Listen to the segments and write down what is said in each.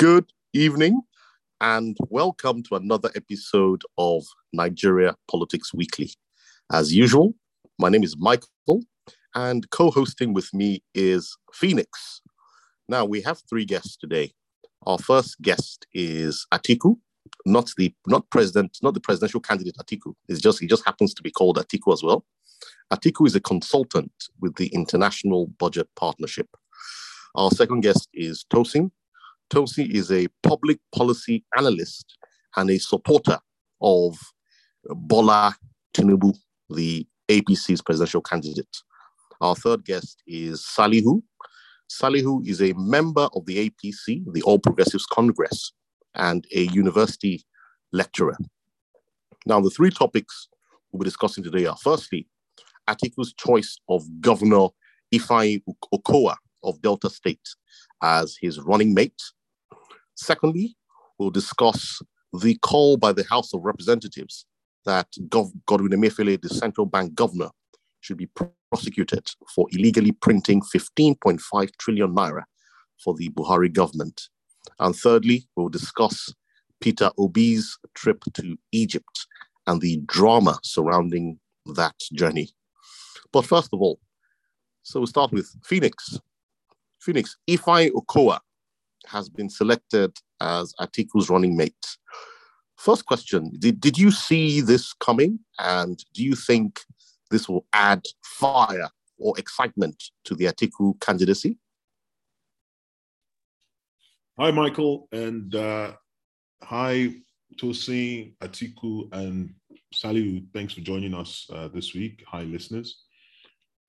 Good evening and welcome to another episode of Nigeria Politics Weekly. As usual, my name is Michael and co hosting with me is Phoenix. Now, we have three guests today. Our first guest is Atiku, not the not president, not the presidential candidate Atiku. It's just he just happens to be called Atiku as well. Atiku is a consultant with the International Budget Partnership. Our second guest is Tosin. Tosin is a public policy analyst and a supporter of Bola Tinubu, the APC's presidential candidate. Our third guest is Salihu. Salihu is a member of the APC, the All Progressives Congress, and a university lecturer. Now, the three topics we'll be discussing today are firstly, Atiku's choice of Governor Ifeanyi Okowa of Delta State as his running mate. Secondly, we'll discuss the call by the House of Representatives that Gov- Godwin Emefiele, the central bank governor, should be prosecuted for illegally printing 15.5 trillion naira for the Buhari government. And thirdly, we'll discuss Peter Obi's trip to Egypt and the drama surrounding that journey. But first of all, so we'll start with Phoenix. Phoenix, Ifeanyi Okowa has been selected as Atiku's running mate. First question did, did you see this coming? And do you think this will add fire or excitement to the Atiku candidacy? Hi, Michael, and uh, hi, Tosin, Atiku, and Sally. Thanks for joining us uh, this week. Hi, listeners.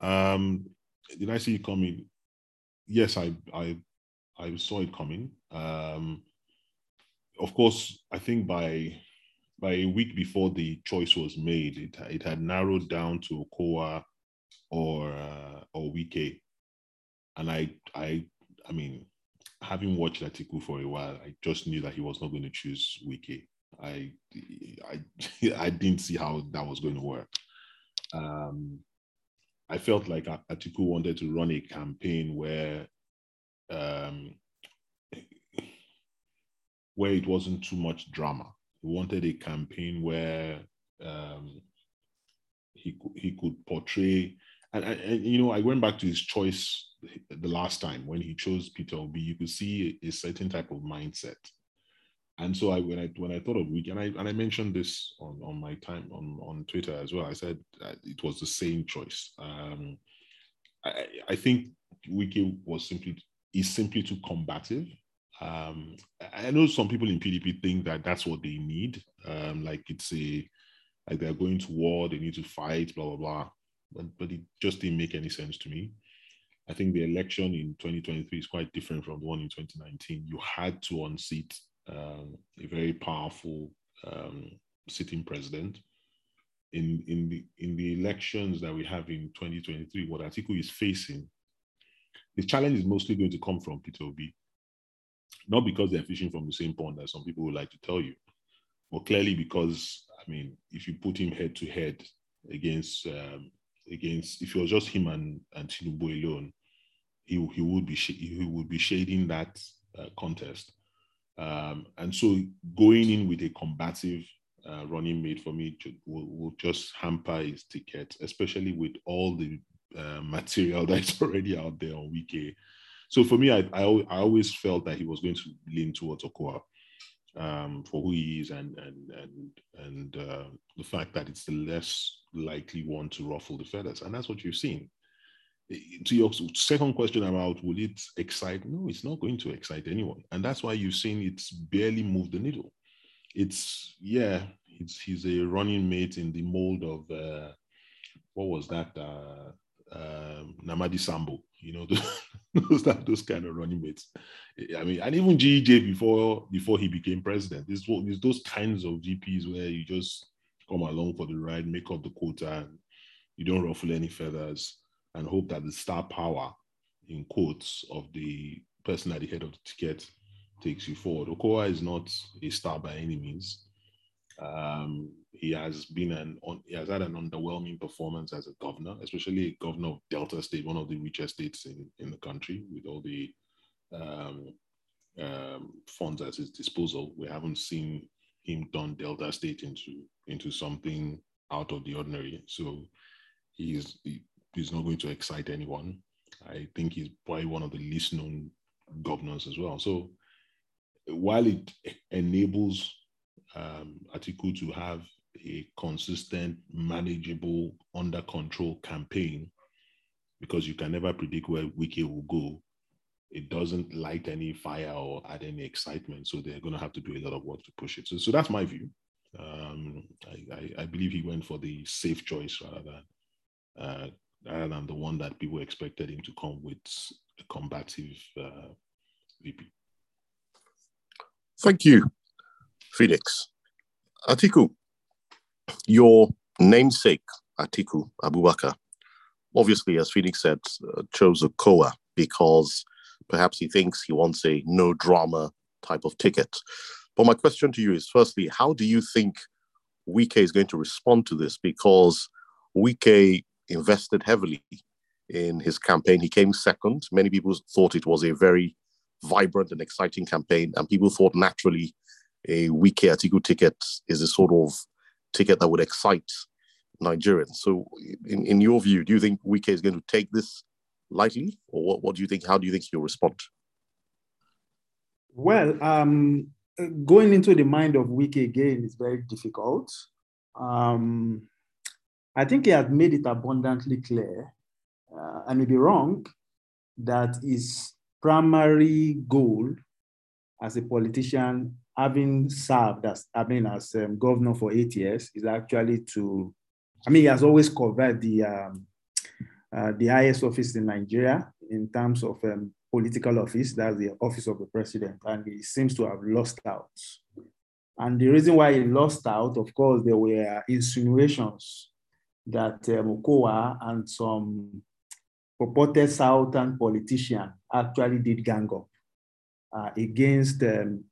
Um, did I see you coming? Yes, I, I, I saw it coming. Um, of course, I think by by a week before the choice was made, it, it had narrowed down to Okowa or uh, or Wike, and I I I mean, having watched Atiku for a while, I just knew that he was not going to choose Wike. I I I didn't see how that was going to work. Um, I felt like Atiku wanted to run a campaign where um, where it wasn't too much drama. He wanted a campaign where um, he he could portray and, and, you know I went back to his choice the last time when he chose Peter Obi. You could see a, a certain type of mindset, and so I when I when I thought of Wike, and I and I mentioned this on on my time on on Twitter as well. I said it was the same choice. Um, I, I think Wike was simply is simply too combative um, I know some people in PDP think that that's what they need. Um, like it's a, like they're going to war, they need to fight, blah, blah, blah. But, but it just didn't make any sense to me. I think the election in 2023 is quite different from the one in 2019. You had to unseat um, a very powerful um, sitting president. In, in, the, in the elections that we have in 2023, what Atiku is facing, the challenge is mostly going to come from Peter Obi not because they're fishing from the same pond as some people would like to tell you, but clearly because I mean, if you put him head to head against um, against if it was just him and and Tinubu alone, he he would be he would be shading that uh, contest. Um, and so going in with a combative uh, running mate for me will, will just hamper his ticket, especially with all the uh, material that's already out there on Wike so for me, I, I, I always felt that he was going to lean towards Okowa um, for who he is and and and and uh, the fact that it's the less likely one to ruffle the feathers, and that's what you've seen. To your second question about will it excite? No, it's not going to excite anyone, and that's why you've seen it's barely moved the needle. It's yeah, it's he's a running mate in the mold of uh, what was that? Uh, um, Namadi Sambo, you know, those, those, kind of running mates. I mean, and even GEJ before before he became president, is those kinds of GPs where you just come along for the ride, make up the quota, and you don't ruffle any feathers, and hope that the star power, in quotes, of the person at the head of the ticket takes you forward. Okowa is not a star by any means. Um, he has been an he has had an underwhelming performance as a governor, especially a governor of Delta State, one of the richest states in, in the country, with all the um, um, funds at his disposal. We haven't seen him turn Delta State into into something out of the ordinary. So he's he, he's not going to excite anyone. I think he's probably one of the least known governors as well. So while it enables um, to have a consistent, manageable, under control campaign, because you can never predict where Wike will go, it doesn't light any fire or add any excitement. So they're going to have to do a lot of work to push it. So, so that's my view. Um, I, I, I, believe he went for the safe choice rather than uh, rather than the one that people expected him to come with a combative uh, VP. Thank you, Felix. Atiku, your namesake, Atiku Abubakar, obviously, as Felix said, uh, chose Okowa because perhaps he thinks he wants a no drama type of ticket. But my question to you is firstly, how do you think Wike is going to respond to this? Because Wike invested heavily in his campaign. He came second. Many people thought it was a very vibrant and exciting campaign, and people thought naturally a Wike Atiku ticket is a sort of ticket that would excite Nigerians. So, in, in your view, do you think Wike is going to take this lightly, or what, what do you think? How do you think he'll respond? Well, um, going into the mind of Wike again is very difficult. Um, I think he has made it abundantly clear, uh, I may be wrong, that his primary goal as a politician, having served as, I mean, as um, governor for eight years, is actually to, I mean, he has always covered the um, uh, the highest office in Nigeria in terms of um, political office, that's the office of the president, and he seems to have lost out. And the reason why he lost out, of course, there were insinuations that uh, and some purported Southern politician actually did gang up uh, against um,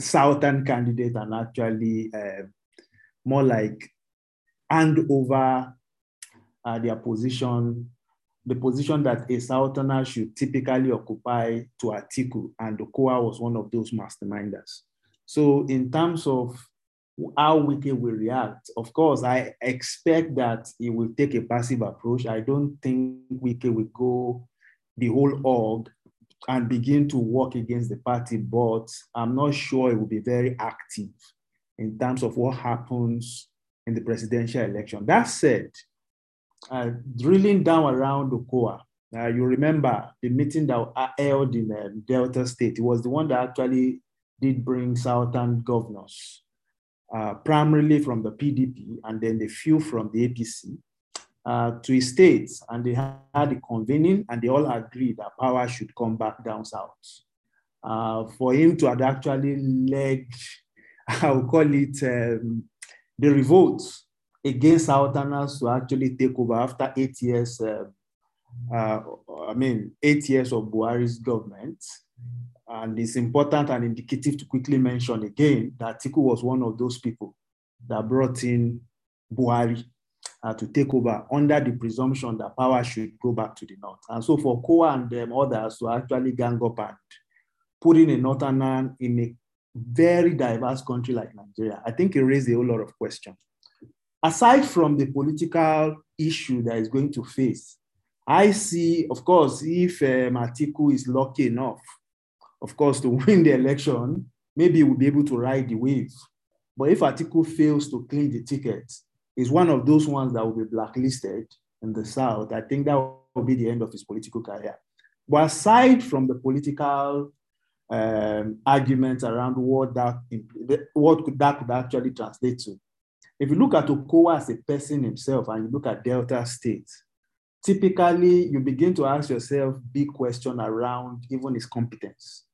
Southern candidate and actually uh, more like hand over uh, their position, the position that a Southerner should typically occupy to Atiku, and Okowa was one of those masterminders. So in terms of how Wike will react. Of course, I expect that he will take a passive approach. I don't think Wike will go the whole org and begin to work against the party, but I'm not sure it will be very active in terms of what happens in the presidential election. That said, uh, drilling down around Okowa, uh, you remember the meeting that I held in uh, Delta State. It was the one that actually did bring Southern governors uh, primarily from the PDP and then the few from the APC uh, to his states. And they had a convening and they all agreed that power should come back down south. Uh, for him to actually led, I will call it um, the revolt against Southerners to actually take over after eight years, uh, uh, I mean, eight years of Buhari's government. And it's important and indicative to quickly mention again that Tiku was one of those people that brought in Buhari uh, to take over under the presumption that power should go back to the north. And so for Koa and them others to actually gang up and put in a northern in a very diverse country like Nigeria, I think it raised a whole lot of questions. Aside from the political issue that is going to face, I see, of course, if um, Atiku is lucky enough of course, to win the election, maybe we'll be able to ride the wave. But if Atiku fails to clean the ticket, is one of those ones that will be blacklisted in the South. I think that will be the end of his political career. But aside from the political um, arguments around what that what could, that could actually translate to, if you look at Okowa as a person himself and you look at Delta State, typically you begin to ask yourself big question around even his competence.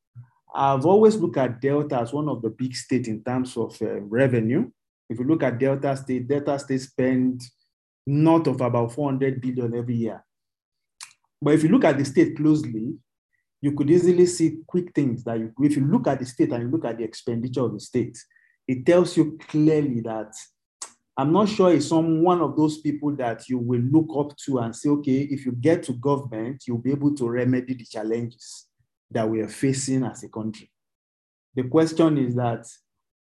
I've always looked at Delta as one of the big states in terms of uh, revenue. If you look at Delta State, Delta State spend north of about 400 billion every year. But if you look at the state closely, you could easily see quick things that you, if you look at the state and you look at the expenditure of the state, it tells you clearly that I'm not sure it's some one of those people that you will look up to and say, okay, if you get to government, you'll be able to remedy the challenges that we are facing as a country. The question is that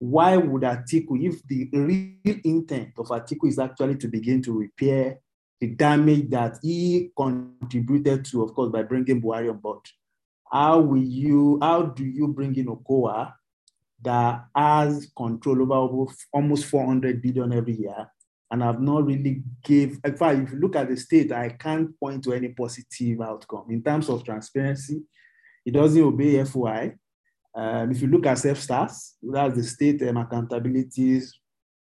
why would Atiku, if the real intent of Atiku is actually to begin to repair the damage that he contributed to, of course, by bringing Buhari on board, how will you, how do you bring in Okowa that has control over almost 400 billion every year and have not really gave, in fact, if you look at the state, I can't point to any positive outcome. In terms of transparency, it doesn't obey FOI. Um, if you look at SFTAS, that's the state um, accountability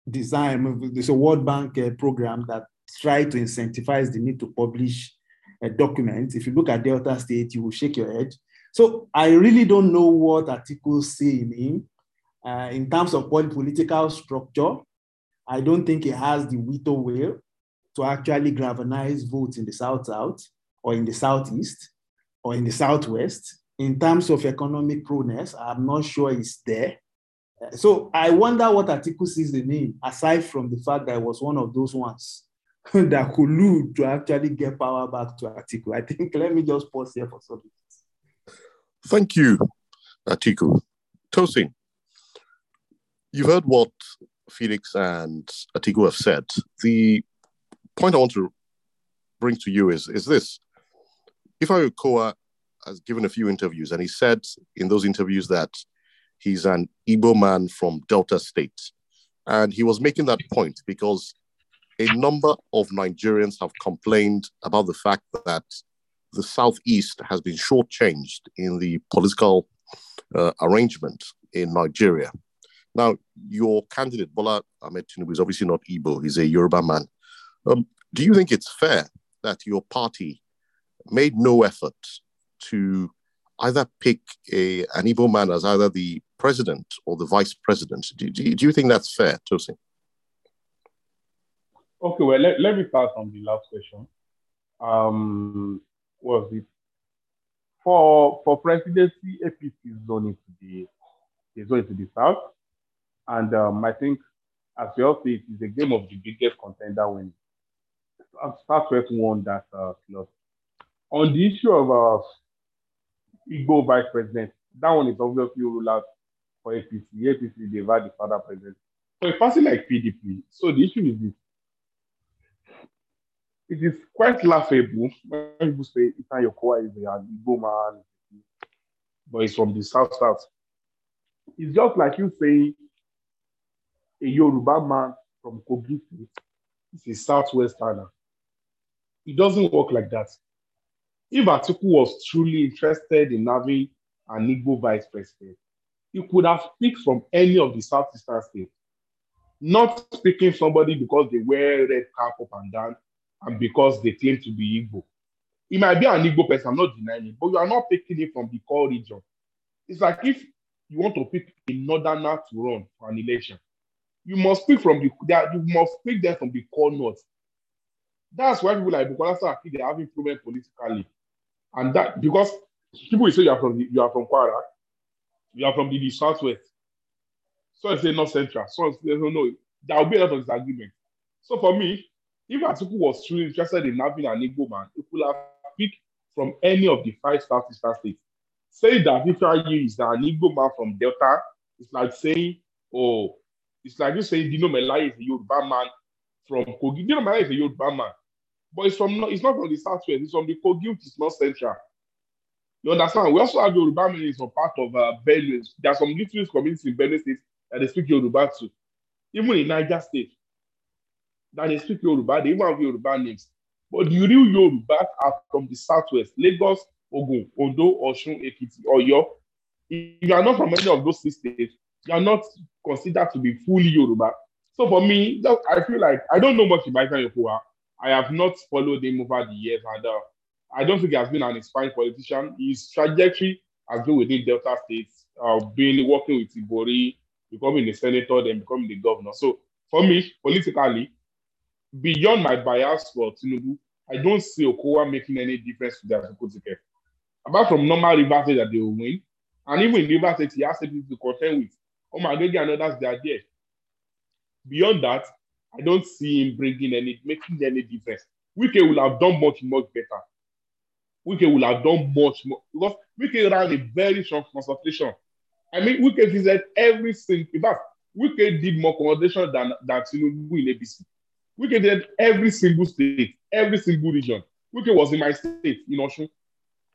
design. There's a World Bank uh, program that try to incentivize the need to publish a document. If you look at Delta State, you will shake your head. So I really don't know what articles say in him. Uh, in terms of political structure, I don't think he has the veto will to actually galvanize votes in the South South or in the Southeast or in the Southwest. In terms of economic proness, I'm not sure it's there. So I wonder what Atiku sees in him, aside from the fact that I was one of those ones that could lead to actually get power back to Atiku. I think let me just pause here for some minutes. Thank you, Atiku. Tosin, you've heard what Felix and Atiku have said. The point I want to bring to you is, is this. Ifeanyi Okowa has given a few interviews, and he said in those interviews that he's an Igbo man from Delta State. And he was making that point because a number of Nigerians have complained about the fact that the Southeast has been shortchanged in the political uh, arrangement in Nigeria. Now, your candidate, Bola Ahmed Tinubu, is obviously not Igbo, he's a Yoruba man. Um, do you think it's fair that your party made no effort to either pick a, an Igbo man as either the president or the vice president? Do, do, do you think that's fair, Tosin? Okay, well, let, let me start from the last question. Um, was it for for presidency? APC is zoning to the is to the south, and um, I think, as we all see, it is a game of the biggest contender when Southwest won that uh, slot. On the issue of uh, Igbo vice president, that one is obviously ruled out for APC. APC, they've had the father president. So a party like PDP, so the issue is this it is quite laughable when people say Ifeanyi Okowa is an Igbo man, but he's from the South South. It's just like you saying a Yoruba man from Kogi is a Southwesterner. It doesn't work like that. If Atiku was truly interested in having an Igbo vice president, he could have picked from any of the Southeastern states, not picking somebody because they wear red cap up and down and because they claim to be Igbo. It might be an Igbo person, I'm not denying it, but you are not picking it from the core region. It's like if you want to pick a northerner to run for an election, you must pick from the you must pick them from the core north. That's why people like Bukola Saraki they have improvement politically, and that because people will say you are from you are from Kwara, you are from the, southwest. So I say not central. So I say no, no. There will be a lot of disagreement. So for me, if Atiku was truly interested in having an Igbo man, he could have picked from any of the five Southeastern states. Say that if Ifeanyi is an Igbo man from Delta, it's like saying, oh, it's like you saying Dino Melaye is a Yoruba man from Kogi. Dino Melaye is a Yoruba man, but it's from it's not from the southwest, it's from the Kogi, is not central. You understand? We also have Yoruba men in part of uh, Benue. There are some little communities in Benue State that they speak Yoruba too. Even in Niger State, that they speak Yoruba, they even have Yoruba names. But the real Yoruba are from the southwest, Lagos, Ogun, Ondo, Osun, Ekiti, Oyo. If you are not from any of those states, you are not considered to be fully Yoruba. So for me, I feel like I don't know much about Yoruba. I have not followed him over the years, and uh, I don't think he has been an inspiring politician. His trajectory has been within Delta states, uh, being working with Ibori, becoming a senator, then becoming the governor. So for me, politically, beyond my bias for Tinubu, I don't see Okowa making any difference to their Atiku ticket. Apart from normal River State that they will win, and even in River State, he has to contend with. Oh my God, and others, they are there. Beyond that, I don't see him bringing any, making any difference. Wike will have done much, much better. Wike will have done much more because Wike ran a very strong consultation I mean, Wike visited every single, in fact, Wike did more conversation than, than Tinubu in APC. Wike did every single state, every single region. Wike was in my state, in Osun.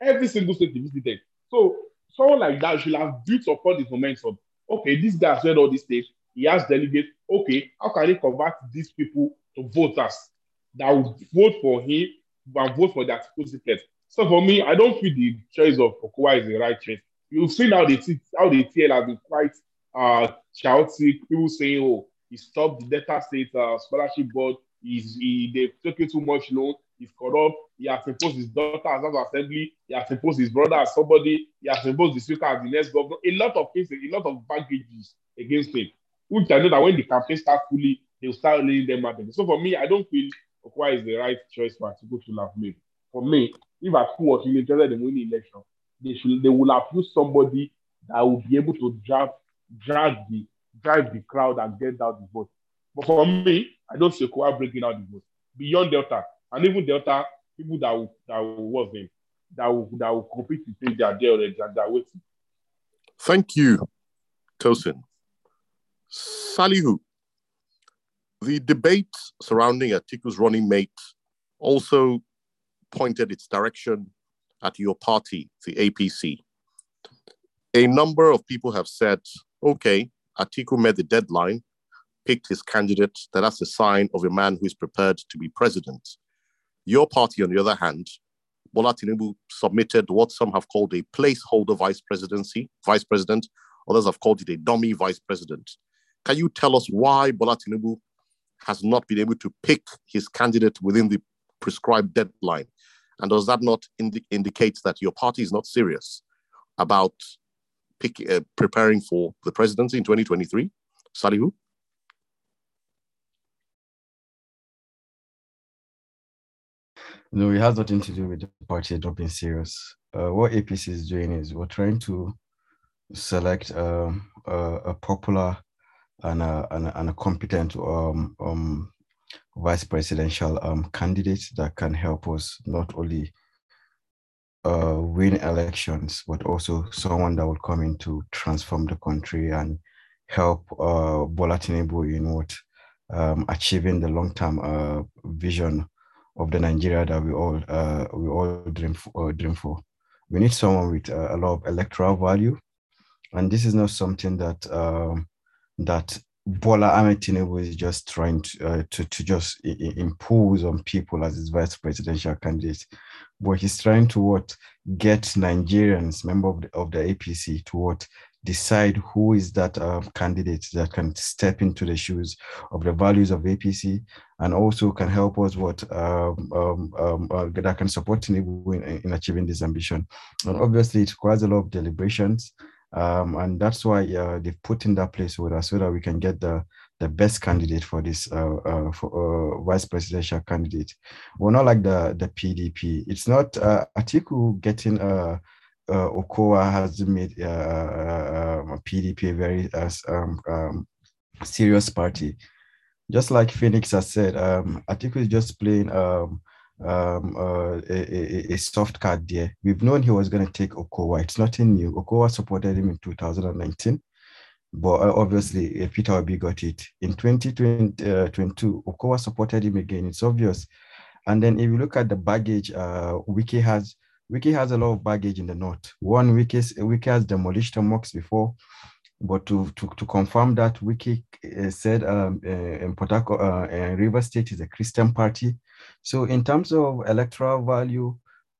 Every single state he visited. So someone like that should have built upon this momentum. Okay, this guy has read all these states. He has delegates. Okay, how can he convert these people to voters that will vote for him and vote for that ticket? So for me, I don't feel the choice of Okowa is the right choice. You've seen how the how the TL has been quite uh chaotic. People saying, "Oh, he stopped the Delta State uh, scholarship board. He's he they taking too much loan. He's corrupt. He has imposed his daughter as an assembly. He has imposed his brother as somebody. He has imposed the speaker as the next governor. A lot of things, a lot of baggages against him. Which I know that when the campaign starts fully, he'll start laying them out. So for me, I don't feel Okowa is the right choice for people to to Lavme. For me, if I was interested in winning election, they should they will have used somebody that will be able to drive drag the drive the crowd and get out the vote. But for me, I don't see Okowa breaking out the vote beyond Delta and even Delta people that will that will was them that will that will compete to him. They are there and they're waiting. Thank you, Tosin. Salihu, the debate surrounding Atiku's running mate also pointed its direction at your party, the APC. A number of people have said, okay, Atiku met the deadline, picked his candidate, that that's a sign of a man who is prepared to be president. Your party, on the other hand, Bola Tinubu submitted what some have called a placeholder vice presidency, vice president, others have called it a dummy vice president. Can you tell us why Bola Tinubu has not been able to pick his candidate within the prescribed deadline? And does that not indi- indicate that your party is not serious about pick, uh, preparing for the presidency in 2023? Salihu? No, it has nothing to do with the party not being serious. Uh, what APC is doing is we're trying to select um, a, a popular and a, and a, and a competent um, um, vice presidential um, candidate that can help us not only uh, win elections, but also someone that will come in to transform the country and help uh, Bola Tinubu in what um, achieving the long-term uh, vision of the Nigeria that we all uh, we all dream for, uh, dream for. We need someone with uh, a lot of electoral value, and this is not something that um, that Bola Ahmed Tinubu is just trying to, uh, to, to just impose on people as his vice presidential candidate, but he's trying to what get Nigerians, member of the, of the APC, to what decide who is that uh, candidate that can step into the shoes of the values of APC and also can help us what um, um, um, uh, that can support Tinubu in, in, achieving this ambition. And obviously, it requires a lot of deliberations. Um, and that's why uh, they've put in that place with us so that we can get the the best candidate for this uh, uh, for, uh, vice presidential candidate. We're not like the the PDP. It's not uh, Atiku getting uh, uh, Okowa has made PDP a very um, um, serious party. Just like Phoenix has said, um, Atiku is just playing um, uh, a, a, a, soft card there. We've known he was going to take Okowa. It's nothing new. Okowa supported him in 2019, but uh, obviously uh, Peter Obi got it. In 2022, uh, Okowa supported him again. It's obvious. And then if you look at the baggage uh, Wike has, Wike has a lot of baggage in the north. One, Wike, Wike has demolished the mosques before. But to, to, to confirm that, Wike uh, said um, uh, in uh, uh, River State is a Christian party. So in terms of electoral value,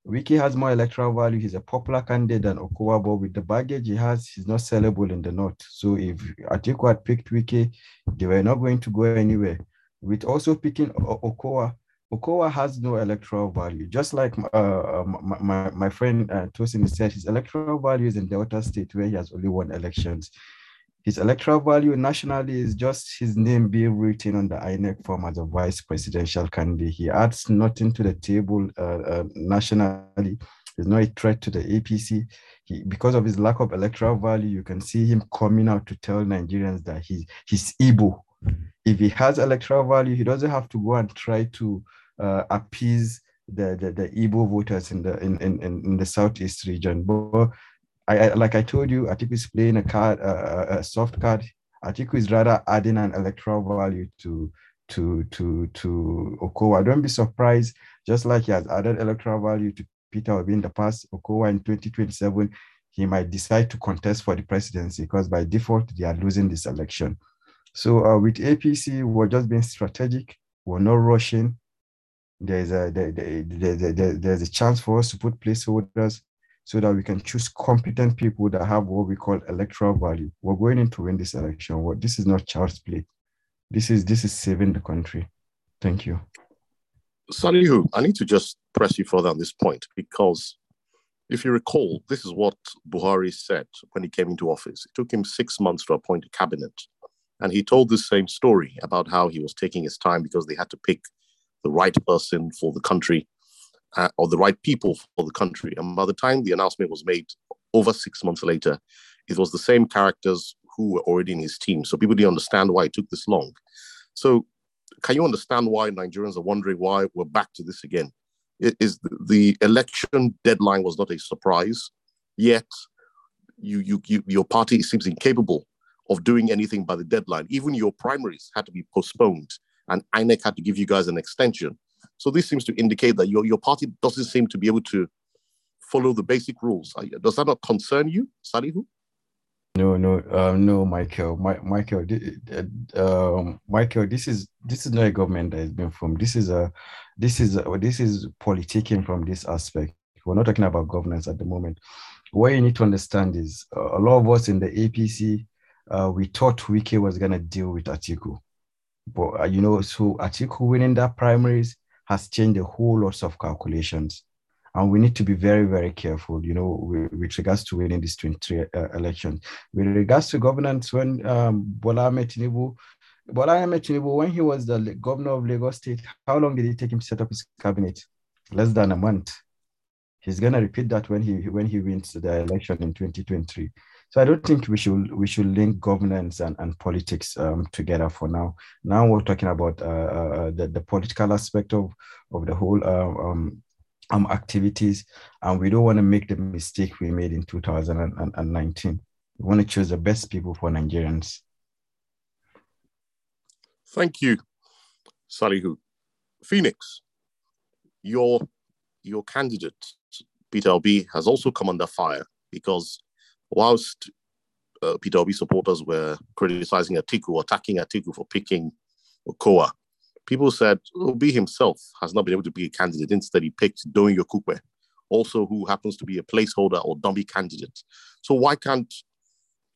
Wike has more electoral value. He's a popular candidate than Okowa, but with the baggage he has, he's not sellable in the north. So if Atiku had picked Wike, they were not going to go anywhere. With also picking Okowa, Okowa has no electoral value. Just like uh, my, my, my, friend uh, Tosin said, his electoral value is in Delta State where he has only won elections. His electoral value nationally is just his name being written on the INEC form as a vice presidential candidate. He adds nothing to the table uh, uh, nationally. There's no threat to the APC. He, because of his lack of electoral value, you can see him coming out to tell Nigerians that he, he's able. If he has electoral value, he doesn't have to go and try to uh, appease the, the, the Igbo voters in the in, in, in the southeast region. But I, I like I told you, Atiku is playing a card, uh, a soft card. Atiku is rather adding an electoral value to to to to Okowa. Don't be surprised, just like he has added electoral value to Peter Obi in the past, Okowa in 2027, he might decide to contest for the presidency because by default they are losing this election. So uh, with APC, we're just being strategic. We're not rushing. There's a there, there, there, there's a chance for us to put placeholders so that we can choose competent people that have what we call electoral value. We're going in to win this election. What this is not child's play. This is this is saving the country. Thank you. Salihu, I need to just press you further on this point because if you recall, this is what Buhari said when he came into office. It took him six months to appoint a cabinet. And he told the same story about how he was taking his time because they had to pick the right person for the country uh, or the right people for the country. And by the time the announcement was made over six months later, it was the same characters who were already in his team. So people didn't understand why it took this long. So can you understand why Nigerians are wondering why we're back to this again? Is the election deadline was not a surprise, yet you, you, you your party seems incapable of doing anything by the deadline. Even your primaries had to be postponed, and INEC had to give you guys an extension. So this seems to indicate that your, your party doesn't seem to be able to follow the basic rules. Does that not concern you, Salihu? No, no, uh, no, Michael, My, Michael, um, Michael. This is this is not a government that has been formed. This is a, this is a, this is politicking from this aspect. We're not talking about governance at the moment. What you need to understand is uh, a lot of us in the APC, uh, we thought Wike was gonna deal with Atiku, but uh, you know, so Atiku winning that primaries has changed a whole lot of calculations. And we need to be very very careful you know with, with regards to winning this 23 uh, election. With regards to governance when um, bola Tinubu bola Tinubu when he was the governor of lagos state how long did it take him to set up his cabinet? Less than a month. He's going to repeat that when he when he wins the election in 2023 so i don't think we should we should link governance and, and politics um, together for now now we're talking about uh, uh, the, the political aspect of of the whole uh, um, um, activities, and we don't want to make the mistake we made in 2019. We want to choose the best people for Nigerians. Thank you, Salihu. Phoenix, your your candidate, Peter Obi, has also come under fire because whilst uh, Obi supporters were criticizing Atiku, attacking Atiku for picking Okowa, people said Obi himself has not been able to be a candidate. Instead, he picked Doyin Okupe, also who happens to be a placeholder or dummy candidate. So why can't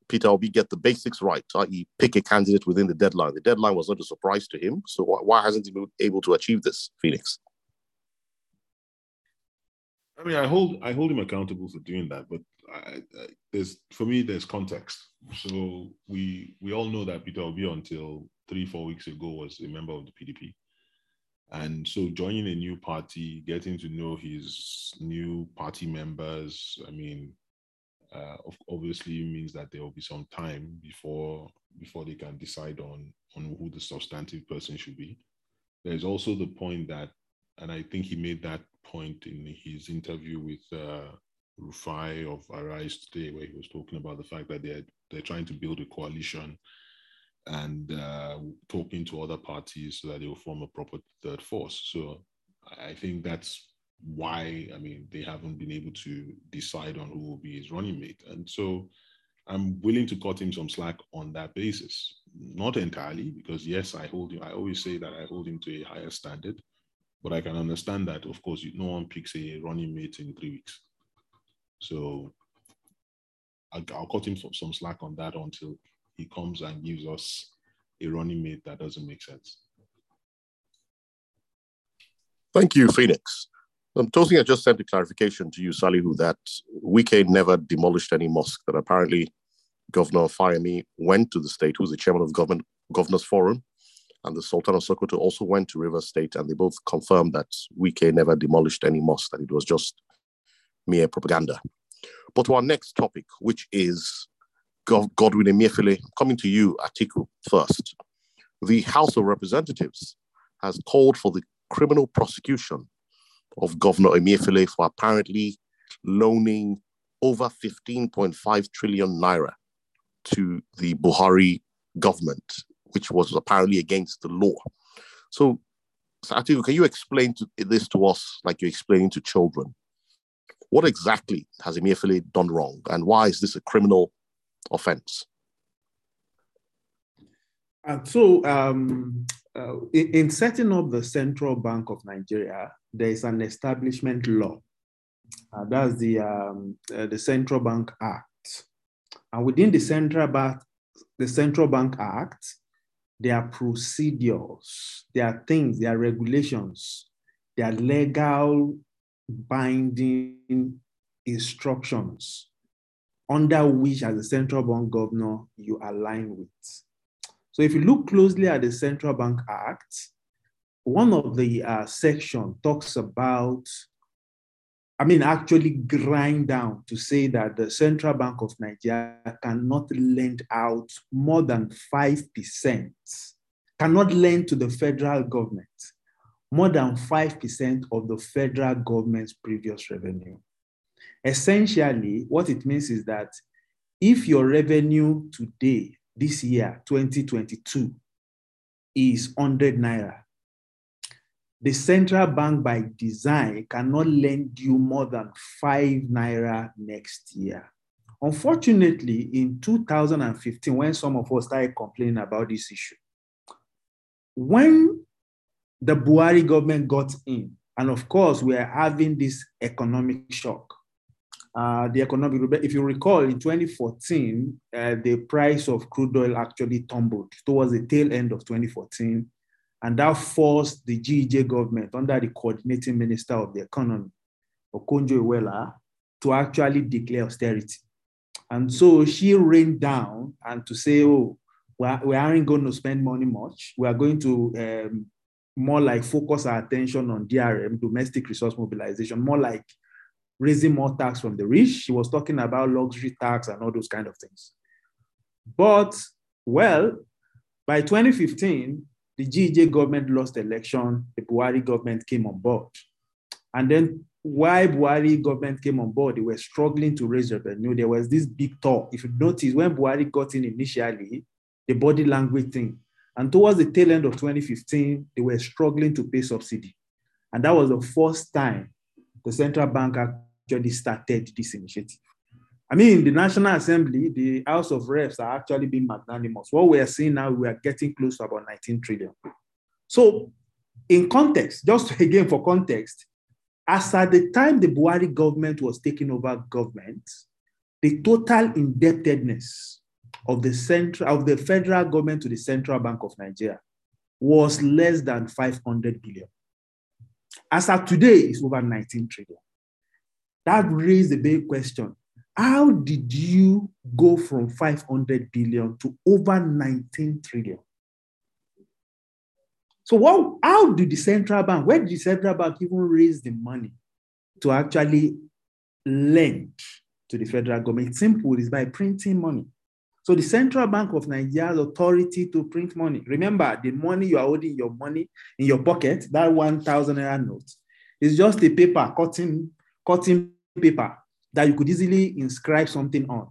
Peter Obi get the basics right, i.e., pick a candidate within the deadline? The deadline was not a surprise to him. So why, why hasn't he been able to achieve this, Phoenix? I mean, I hold I hold him accountable for doing that, but I, I, there's for me there's context. So we we all know that Peter Obi until three, four weeks ago was a member of the PDP. And so joining a new party, getting to know his new party members, I mean, uh, obviously means that there will be some time before before they can decide on on who the substantive person should be. There's also the point that, and I think he made that point in his interview with uh, Rufai of Arise today, where he was talking about the fact that they're they're trying to build a coalition and uh, talking to other parties so that they will form a proper third force. So I think that's why, I mean, they haven't been able to decide on who will be his running mate. And so I'm willing to cut him some slack on that basis. Not entirely, because yes, I hold him, I always say that I hold him to a higher standard, but I can understand that, of course, no one picks a running mate in three weeks. So I'll, I'll cut him some, some slack on that until he comes and gives us a running mate that doesn't make sense. Thank you, Phoenix. Um, Tosin, I just sent a clarification to you, Salihu, that Wike never demolished any mosque, that apparently Governor Fayemi went to the state, who's the chairman of government governors forum, and the Sultan of Sokoto also went to River State, and they both confirmed that Wike never demolished any mosque, that it was just mere propaganda. But to our next topic, which is Godwin Emefiele, coming to you, Atiku, first. The House of Representatives has called for the criminal prosecution of Governor Emefiele for apparently loaning over 15.5 trillion naira to the Buhari government, which was apparently against the law. So, Satu, can you explain to, this to us like you're explaining to children? What exactly has Emir Emefiele done wrong, and why is this a criminal offense? And so, um, uh, in, in, setting up the Central Bank of Nigeria, there is an establishment law. Uh, that's the um, uh, the Central Bank Act, and within the Central Bank, the Central Bank Act, there are procedures, there are things, there are regulations, there are legal binding instructions under which, as a central bank governor, you align with. So if you look closely at the Central Bank Act, one of the uh, section talks about, I mean, actually grind down to say that the Central Bank of Nigeria cannot lend out more than 5%, cannot lend to the federal government more than 5% of the federal government's previous revenue. Essentially, what it means is that if your revenue today, this year, 2022, is 100 naira, the central bank by design cannot lend you more than 5 naira next year. Unfortunately, in 2015, when some of us started complaining about this issue, when the Buhari government got in. And of course, we are having this economic shock. Uh, the economic, if you recall, in 2014, uh, the price of crude oil actually tumbled towards the tail end of 2014. And that forced the GEJ government, under the coordinating minister of the economy, Okonjo-Iweala, to actually declare austerity. And so she rained down and to say, oh, we aren't going to spend money much. We are going to um, more like focus our attention on DRM, domestic resource mobilization, more like raising more tax from the rich. She was talking about luxury tax and all those kind of things. But, well, by 2015, the GEJ government lost election, the Buhari government came on board. And then why Buhari government came on board, they were struggling to raise revenue. There was this big talk. If you notice, when Buhari got in initially, the body language thing, and towards the tail end of 2015, they were struggling to pay subsidy. And that was the first time the central bank actually started this initiative. I mean, the National Assembly, the House of Reps are actually being magnanimous. What we are seeing now, we are getting close to about 19 trillion. So, in context, just again for context, as at the time the Buhari government was taking over government, the total indebtedness of the central of the federal government to the Central Bank of Nigeria was less than 500 billion. As of today, it's over 19 trillion. That raised the big question. How did you go from 500 billion to over 19 trillion? So what, how did the central bank, where did the central bank even raise the money to actually lend to the federal government? It's simple, it's by printing money. So the Central Bank of Nigeria's authority to print money. Remember, the money you are holding your money in your pocket, that 1,000 naira note, is just a paper, cutting, cutting paper that you could easily inscribe something on.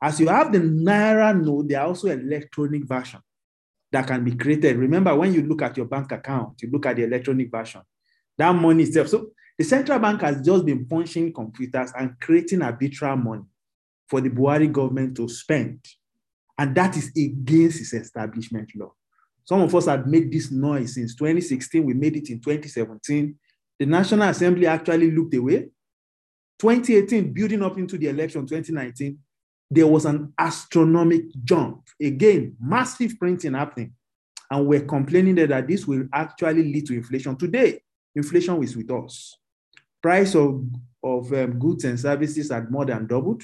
As you have the naira note, there are also electronic version that can be created. Remember, when you look at your bank account, you look at the electronic version, that money itself. So the central bank has just been punching computers and creating arbitrary money for the Buhari government to spend and that is against his establishment law. Some of us have made this noise since 2016. We made it in 2017. The National Assembly actually looked away. 2018, building up into the election 2019, there was an astronomical jump. Again, massive printing happening. And we're complaining that, that this will actually lead to inflation. Today, inflation is with us. Price of, of um, goods and services had more than doubled.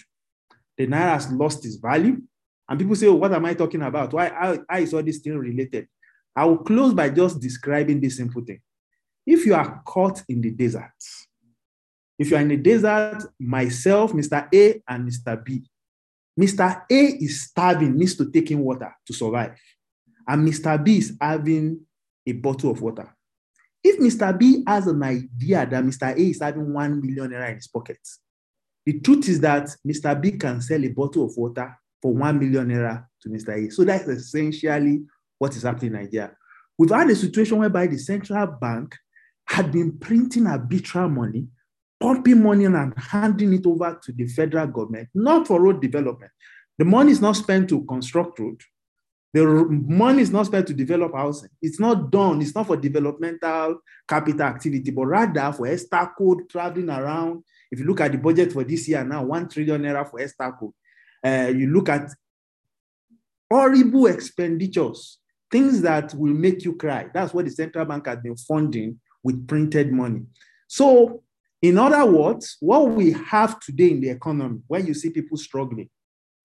The Naira has lost its value. And people say, oh, what am I talking about? Why how, how is all this thing related? I will close by just describing this simple thing. If you are caught in the desert, if you are in the desert, myself, Mr. A, and Mr. B, Mr. A is starving, needs to take in water to survive. And Mr. B is having a bottle of water. If Mr. B has an idea that Mr. A is having one million naira in his pocket, The truth is that Mr. B can sell a bottle of water for one million naira to Mr. A. So that's essentially what is happening in Nigeria. We've had a situation whereby the central bank had been printing arbitrary money, pumping money and handing it over to the federal government, not for road development. The money is not spent to construct road. The money is not spent to develop housing. It's not done. It's not for developmental capital activity, but rather for Esther code traveling around. If you look at the budget for this year now, one trillion naira for Esther code. Uh, you look at horrible expenditures, things that will make you cry. That's what the central bank has been funding with printed money. So, in other words, what we have today in the economy, when you see people struggling,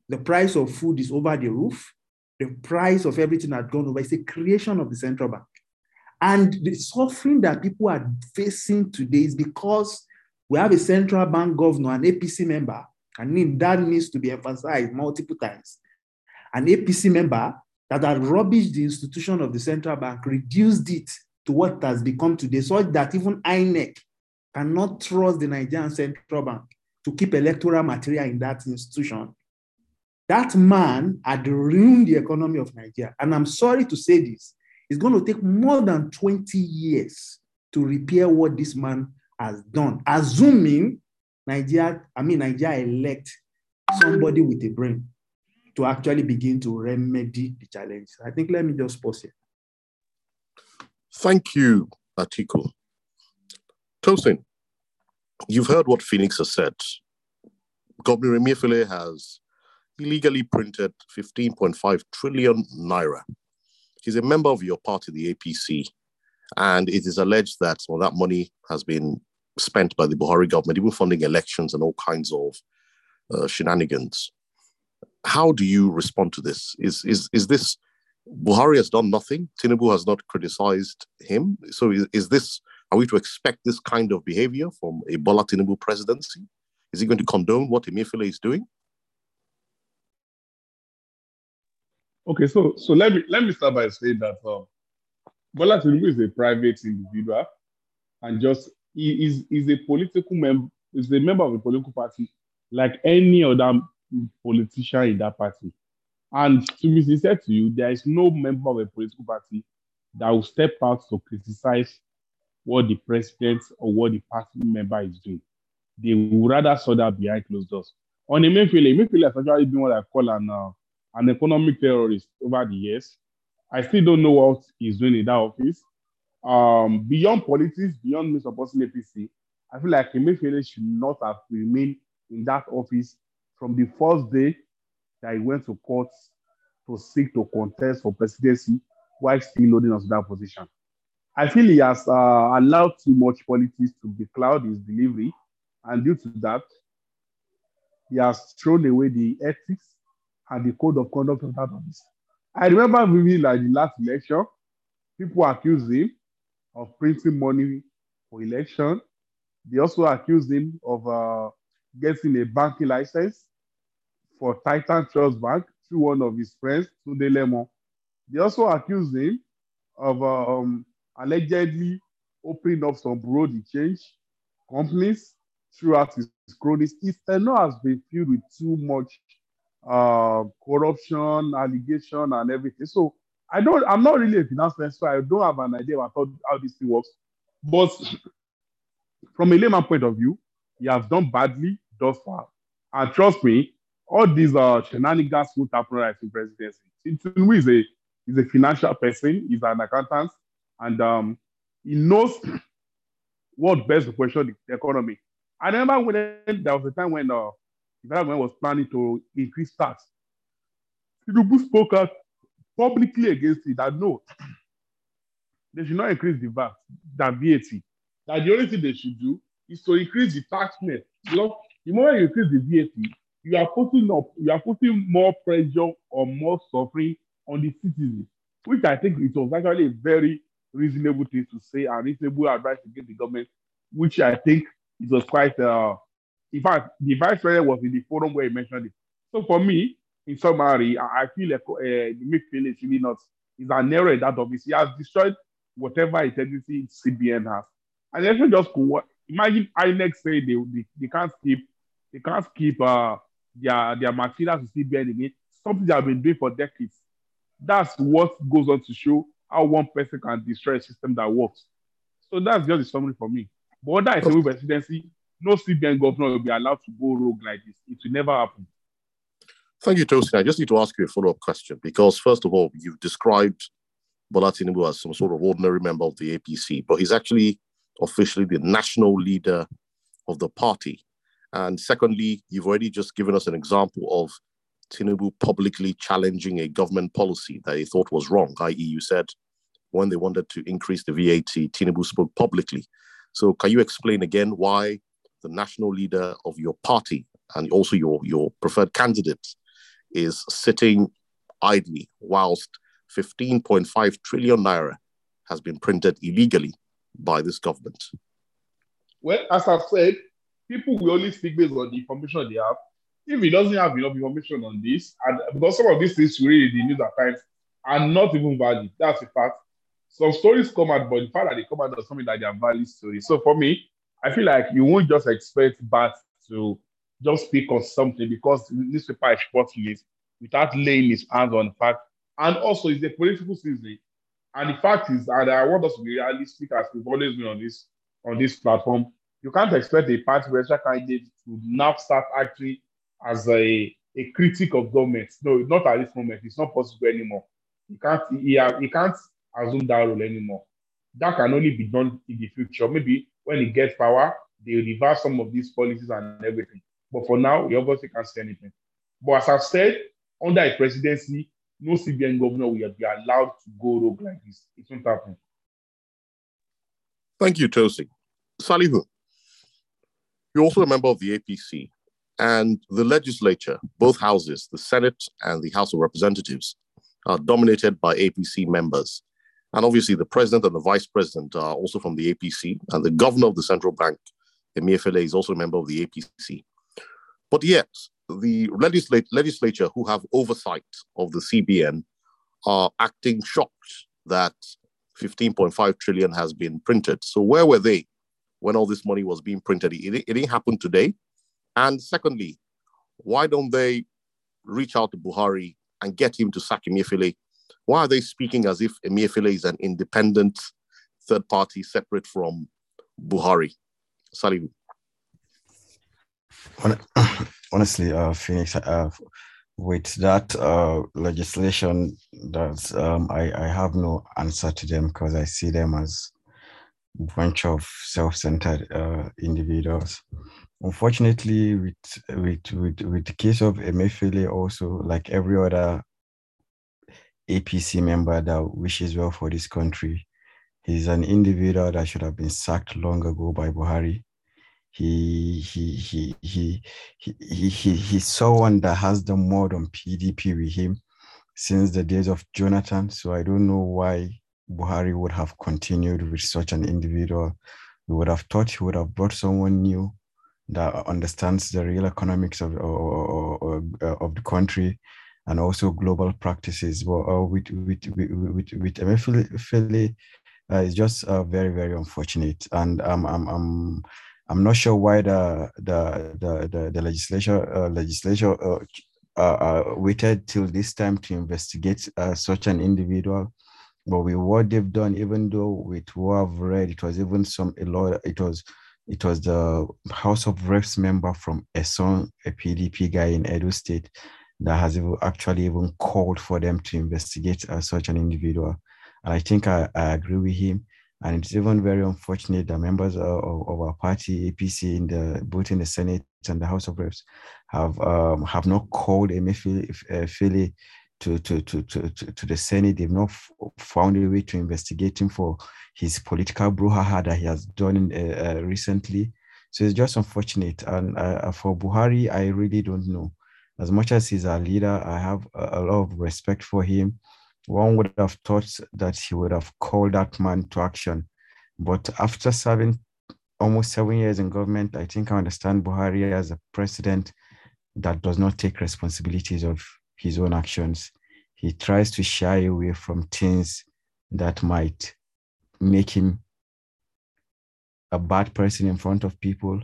the price of food is over the roof, the price of everything had gone over. It's a creation of the central bank. And the suffering that people are facing today is because we have a central bank governor, an APC member, and that needs to be emphasized multiple times. An APC member that had rubbished the institution of the central bank, reduced it to what has become today, so that even INEC cannot trust the Nigerian central bank to keep electoral material in that institution that man had ruined the economy of Nigeria. And I'm sorry to say this, it's going to take more than 20 years to repair what this man has done, assuming Nigeria, I mean, Nigeria elect somebody with a brain to actually begin to remedy the challenge. I think let me just pause here. Thank you, Atiku. Tosin, you've heard what Phoenix has said. Governor Emefiele has illegally printed 15.5 trillion naira. He's a member of your party, the APC, and it is alleged that well, that money has been spent by the Buhari government, even funding elections and all kinds of uh, shenanigans. How do you respond to this? Is, is, is this Buhari has done nothing? Tinubu has not criticized him. So is, is this, are we to expect this kind of behavior from a Bola Tinubu presidency? Is he going to condone what Emefiele is doing? Okay, so so let me let me start by saying that um, Bola Tinubu is a private individual, and just he is is a political member, is a member of a political party like any other politician in that party. And to be sincere to you, there is no member of a political party that will step out to criticize what the president or what the party member is doing. They would rather saw that behind closed doors. On Emefiele, Emefiele has actually been what I call an uh, an economic terrorist over the years. I still don't know what he's doing in that office. Um, beyond politics, beyond Mr. Boston APC, I feel like Emefiele should not have remained in that office from the first day that he went to court to seek to contest for presidency while still loading us that position. I feel he has uh, allowed too much politics to becloud his delivery, and due to that, he has thrown away the ethics and the code of conduct of that office. I remember vividly like the last election, people accused him of printing money for election. They also accused him of uh, getting a banking license for Titan Trust Bank through one of his friends, Tunde Lemo. They also accused him of um, allegedly opening up some broad change companies throughout his cronies. His tenure has been filled with too much uh, corruption, allegation, and everything. So I don't, I'm not really a finance person, so I don't have an idea about how, how this thing works. But from a layman point of view, he has done badly thus far. And trust me, all these uh, shenanigans will happen right in presidency. Tinubu is a is a financial person, he's an accountant, and um, he knows what best to position the economy. I remember when there was a time when uh, the government was planning to increase tax. Tinubu spoke out publicly against it that no, they should not increase the VAT, the VAT. That the only thing they should do is to increase the tax net. You know, the moment you increase the VAT, you are putting up, you are putting more pressure or more suffering on the citizens, which I think it was actually a very reasonable thing to say and reasonable advice to give the government, which I think it was quite uh, in fact, the vice president was in the forum where he mentioned it. So for me, in summary, I, feel like uh, Emefiele is really not, is an error in that office. He has destroyed whatever identity CBN has. And should just go, imagine INEC say they, they, they can't keep They can't keep uh, their, their materials to CBN again. Something they have been doing for decades. That's what goes on to show how one person can destroy a system that works. So that's just the summary for me. But under a civil presidency, no CBN governor will be allowed to go rogue like this. It will never happen. Thank you, Tosin. I just need to ask you a follow-up question because, first of all, you've described Bola Tinubu as some sort of ordinary member of the APC, but he's actually officially the national leader of the party. And secondly, you've already just given us an example of Tinubu publicly challenging a government policy that he thought was wrong, i.e., you said when they wanted to increase the VAT, Tinubu spoke publicly. So, can you explain again why the national leader of your party and also your, your preferred candidate is sitting idly whilst 15.5 trillion naira has been printed illegally by this government? Well, as I've said, people will only speak based on the information they have. If he doesn't have enough information on this, and because some of these things we read in the news at times are not even valid, that's a fact. Some stories come out, but the fact that they come out as something that they are valid stories. So for me, I feel like you won't just expect Bat to just speak on something because newspaper is it without laying his hands on the fact. And also, it's a political season. And the fact is, and I want us to be realistic as we've always been on this on this platform. You can't expect a party presidential candidate to now start acting as a, a critic of government. No, not at this moment. It's not possible anymore. You can't he, he can't assume that role anymore. That can only be done in the future. Maybe when he gets power, they reverse some of these policies and everything. But for now, he obviously can't say anything. But as I've said, under a presidency, no CBN governor will be allowed to go rogue like this. It won't happen. Thank you, Tosi. Salihu, you're also a member of the APC, and the legislature, both houses, the Senate and the House of Representatives, are dominated by APC members. And obviously, the president and the vice president are also from the APC, and the governor of the central bank, Emir Emefiele, is also a member of the APC. But yet, the legislature who have oversight of the CBN are acting shocked that 15.5 trillion has been printed. So where were they when all this money was being printed? It, it didn't happen today. And secondly, why don't they reach out to Buhari and get him to sack Emefiele? Why are they speaking as if Emefiele is an independent third party separate from Buhari? Salihu honestly, uh, Phoenix, uh, with that uh, legislation, that um, I, I have no answer to them because I see them as a bunch of self-centered uh, individuals. Unfortunately, with with with with the case of Emefiele, also like every other APC member that wishes well for this country, he's an individual that should have been sacked long ago by Buhari he he he he he he, he saw one that has the mod on PDP with him since the days of Jonathan. So I don't know why Buhari would have continued with such an individual. We would have thought he would have brought someone new that understands the real economics of of, of the country and also global practices. But uh, with with with with, with Emefiele, uh, it's just uh, very very unfortunate, and um, I'm I'm I'm not sure why the the the the, the legislature uh, legislature uh, uh, uh, waited till this time to investigate such an individual. But with what they've done, even though with what I've read, it was even some a law. It was it was the House of Reps member from Esan, a PDP guy in Edo State, that has actually even called for them to investigate uh, such an individual. And I think I, I agree with him and it's even very unfortunate that members of, of our party, APC, in the both in the Senate and the House of Reps, have um, have not called Emefiele to, to, to, to, to the Senate. They've not found a way to investigate him for his political brouhaha that he has done uh, uh, recently. So it's just unfortunate. And uh, for Buhari, I really don't know. As much as he's our leader, I have a lot of respect for him one would have thought that he would have called that man to action. But after serving almost seven years in government, I think I understand Buhari as a president that does not take responsibilities of his own actions. He tries to shy away from things that might make him a bad person in front of people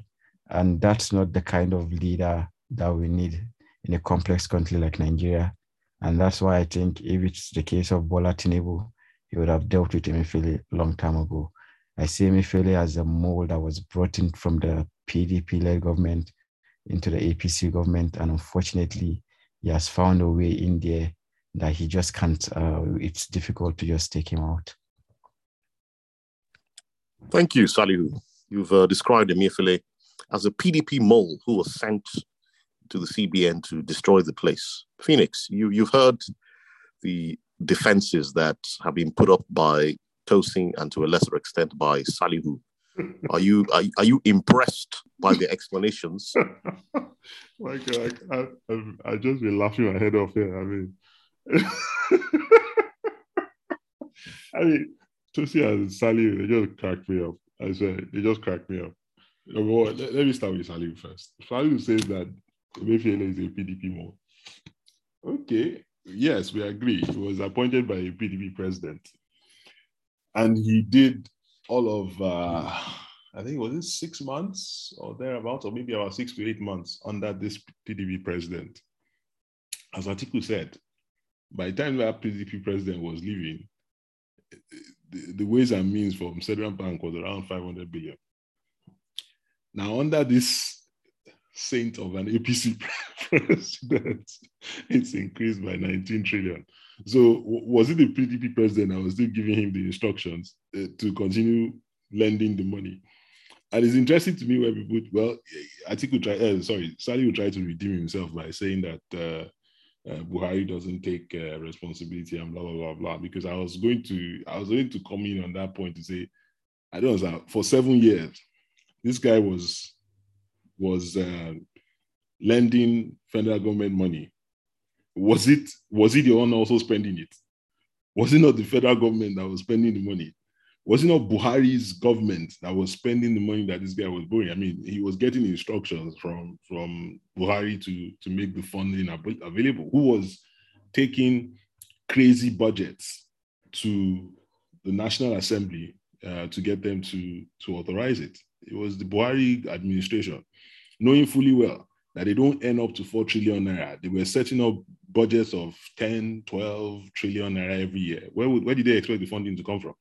And that's not the kind of leader that we need in a complex country like Nigeria. And that's why I think if it's the case of Bola Tinubu, he would have dealt with Emefiele a long time ago. I see Emefiele as a mold that was brought in from the PDP-led government into the APC government, and unfortunately, he has found a way in there that he just can't. Uh, it's difficult to just take him out. Thank you, Salihu. You've uh, described Emefiele as a PDP mole who was sent to the CBN to destroy the place. Phoenix, you, you've heard the defenses that have been put up by Tosin and to a lesser extent by Salihu. Are you are, are you impressed by the explanations? My God, I, I, I just been laughing my head off here. I mean, I mean, Tosin and Salihu, they just cracked me up. I said, they just cracked me up. Number one, let, let me start with Salihu first. Salihu says that Emefiele is a PDP more. Okay, yes, we agree. He was appointed by a PDP president. And he did all of, uh, I think, was it six months or thereabouts, or maybe about six to eight months under this PDP president. As Atiku said, by the time that PDP president was leaving, the, the ways and means from Central Bank was around 500 billion. Now, under this saint of an APC president, it's increased by 19 trillion. So was it the PDP president I was still giving him the instructions uh, to continue lending the money? And it's interesting to me where people, well, I think we try, uh, sorry, Sally will try to redeem himself by saying that uh, uh, Buhari doesn't take uh, responsibility and blah, blah, blah, blah. Because I was going to, I was going to come in on that point to say, I don't know, for seven years, this guy was was uh, lending federal government money, was it was he the one also spending it? Was it not the federal government that was spending the money? Was it not Buhari's government that was spending the money that this guy was borrowing? I mean, he was getting instructions from from Buhari to to make the funding available. Who was taking crazy budgets to the National Assembly uh, to get them to to authorize it? It was the Buhari administration knowing fully well that they don't end up to 4 trillion naira. They were setting up budgets of 10, 12 trillion naira every year. Where, would, where did they expect the funding to come from?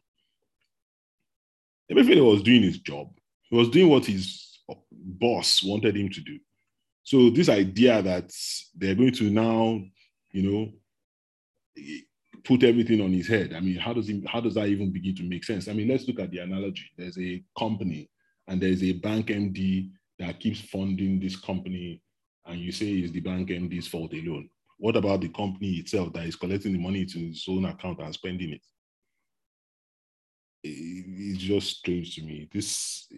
Emefiele was doing his job. He was doing what his boss wanted him to do. So this idea that they're going to now, you know, put everything on his head. I mean, how does he, how does that even begin to make sense? I mean, let's look at the analogy. There's a company and there's a bank MD that keeps funding this company and you say it's the bank MD's fault alone? What about the company itself that is collecting the money to its own account and spending it? It's just strange to me. This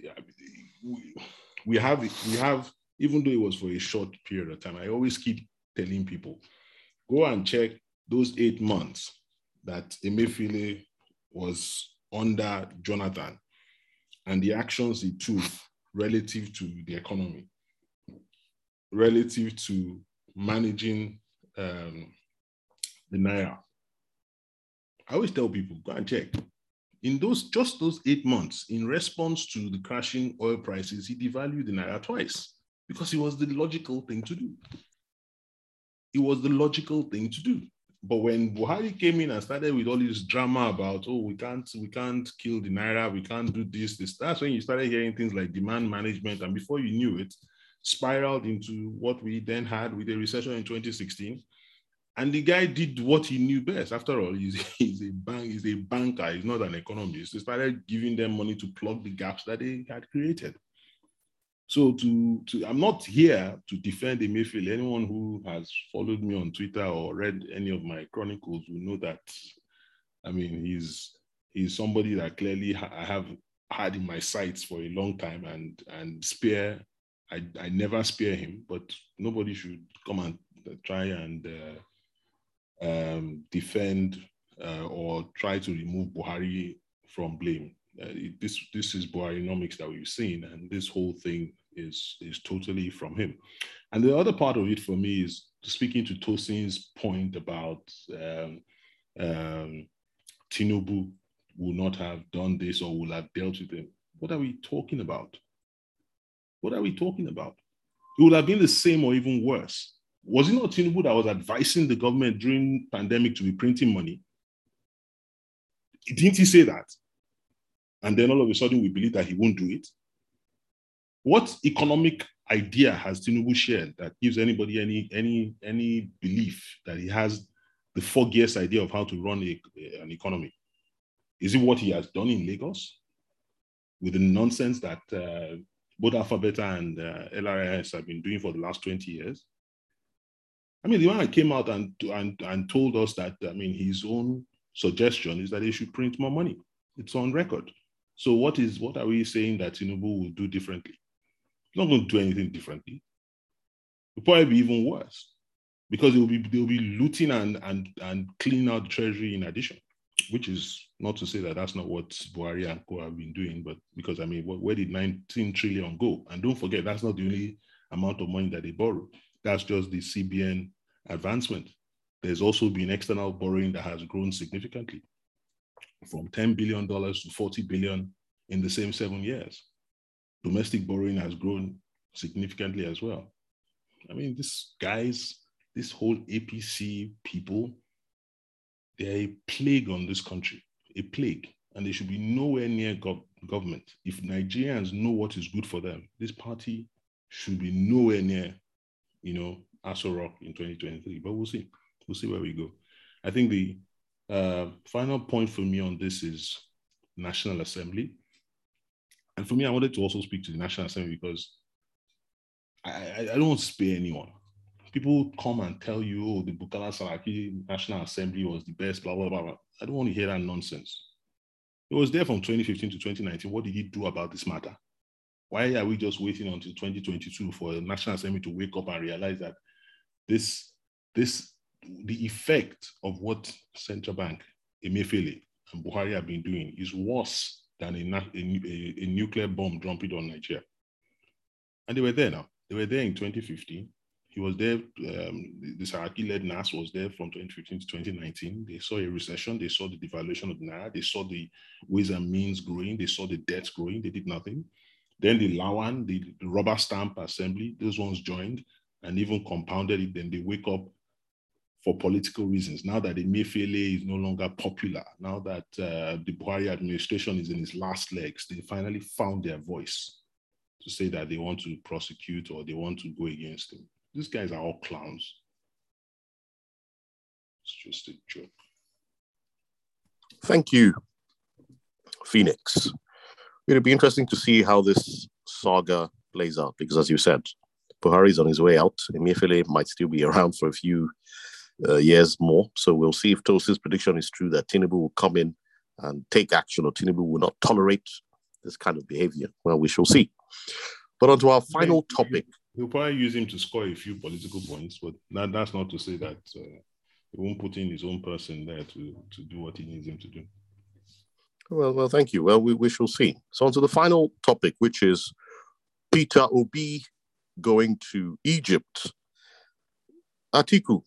we have we have even though it was for a short period of time. I always keep telling people, go and check those eight months that Emefiele was under Jonathan and the actions he took relative to the economy, relative to managing um, the naira. I always tell people, go and check. In those just those eight months, in response to the crashing oil prices, he devalued the naira twice because it was the logical thing to do. It was the logical thing to do. But when Buhari came in and started with all this drama about, oh, we can't, we can't kill the naira, we can't do this, this, that's when you started hearing things like demand management, and before you knew it, spiraled into what we then had with the recession in 2016. And the guy did what he knew best. After all, he's, he's a bank, he's a banker, he's not an economist. He started giving them money to plug the gaps that they had created. So to, to I'm not here to defend Emefiele. Anyone who has followed me on Twitter or read any of my chronicles will know that. I mean, he's he's somebody that clearly I have had in my sights for a long time, and and spare. I, I never spare him, but nobody should come and try and uh, um, defend uh, or try to remove Buhari from blame. Uh, this this is Buharinomics that we've seen, and this whole thing is is totally from him. And the other part of it for me is speaking to Tosin's point about um, um, Tinubu will not have done this or will have dealt with him. What are we talking about? What are we talking about? It would have been the same or even worse. Was it not Tinubu that was advising the government during pandemic to be printing money? Didn't he say that? And then all of a sudden we believe that he won't do it. What economic idea has Tinubu shared that gives anybody any any any belief that he has the foggiest idea of how to run a, an economy? Is it what he has done in Lagos with the nonsense that uh, both Alpha Beta and uh, LRIS have been doing for the last 20 years? I mean, the man came out and, and, and told us that, I mean, his own suggestion is that they should print more money. It's on record. So what is what are we saying that Tinubu will do differently? He's not going to do anything differently. It'll probably be even worse because they'll be they'll be looting and and and cleaning out the treasury in addition, which is not to say that that's not what Buhari and Co have been doing, but because I mean, where did 19 trillion go? And don't forget, that's not the only amount of money that they borrow. That's just the CBN advancement. There's also been external borrowing that has grown significantly from $10 billion to 40 billion in the same seven years. Domestic borrowing has grown significantly as well. I mean, these guys, this whole APC people, they're a plague on this country, a plague, and they should be nowhere near gov- government. If Nigerians know what is good for them, this party should be nowhere near, you know, Aso Rock in 2023. But we'll see. We'll see where we go. I think the uh, final point for me on this is National Assembly. And for me, I wanted to also speak to the National Assembly because I, I, I don't want to spare anyone. People come and tell you, oh, the Bukola Saraki National Assembly was the best, blah, blah, blah, blah. I don't want to hear that nonsense. It was there from 2015 to 2019. What did he do about this matter? Why are we just waiting until 2022 for the National Assembly to wake up and realize that this, this, the effect of what central bank, Emefiele, and Buhari have been doing is worse than a, a, a, nuclear bomb dropping on Nigeria. And they were there now. They were there in 2015. He was there, um, the Saraki led NAS was there from 2015 to 2019. They saw a recession, they saw the devaluation of Naira, they saw the ways and means growing, they saw the debts growing, they did nothing. Then the Lawan, the, the rubber stamp assembly, those ones joined and even compounded it. Then they wake up for political reasons. Now that Emefiele is no longer popular, now that uh, the Buhari administration is in its last legs, they finally found their voice to say that they want to prosecute or they want to go against him. These guys are all clowns. It's just a joke. Thank you, Phoenix. It'll be interesting to see how this saga plays out because, as you said, Buhari is on his way out. Emefiele might still be around for a few uh, years more. So we'll see if Tosi's prediction is true that Tinubu will come in and take action or Tinubu will not tolerate this kind of behavior. Well, we shall see. But on to our final topic. He'll probably use him to score a few political points, but that, that's not to say that uh, he won't put in his own person there to, to do what he needs him to do. Well, well, thank you. Well, we, we shall see. So on to the final topic, which is Peter Obi going to Egypt. Atiku,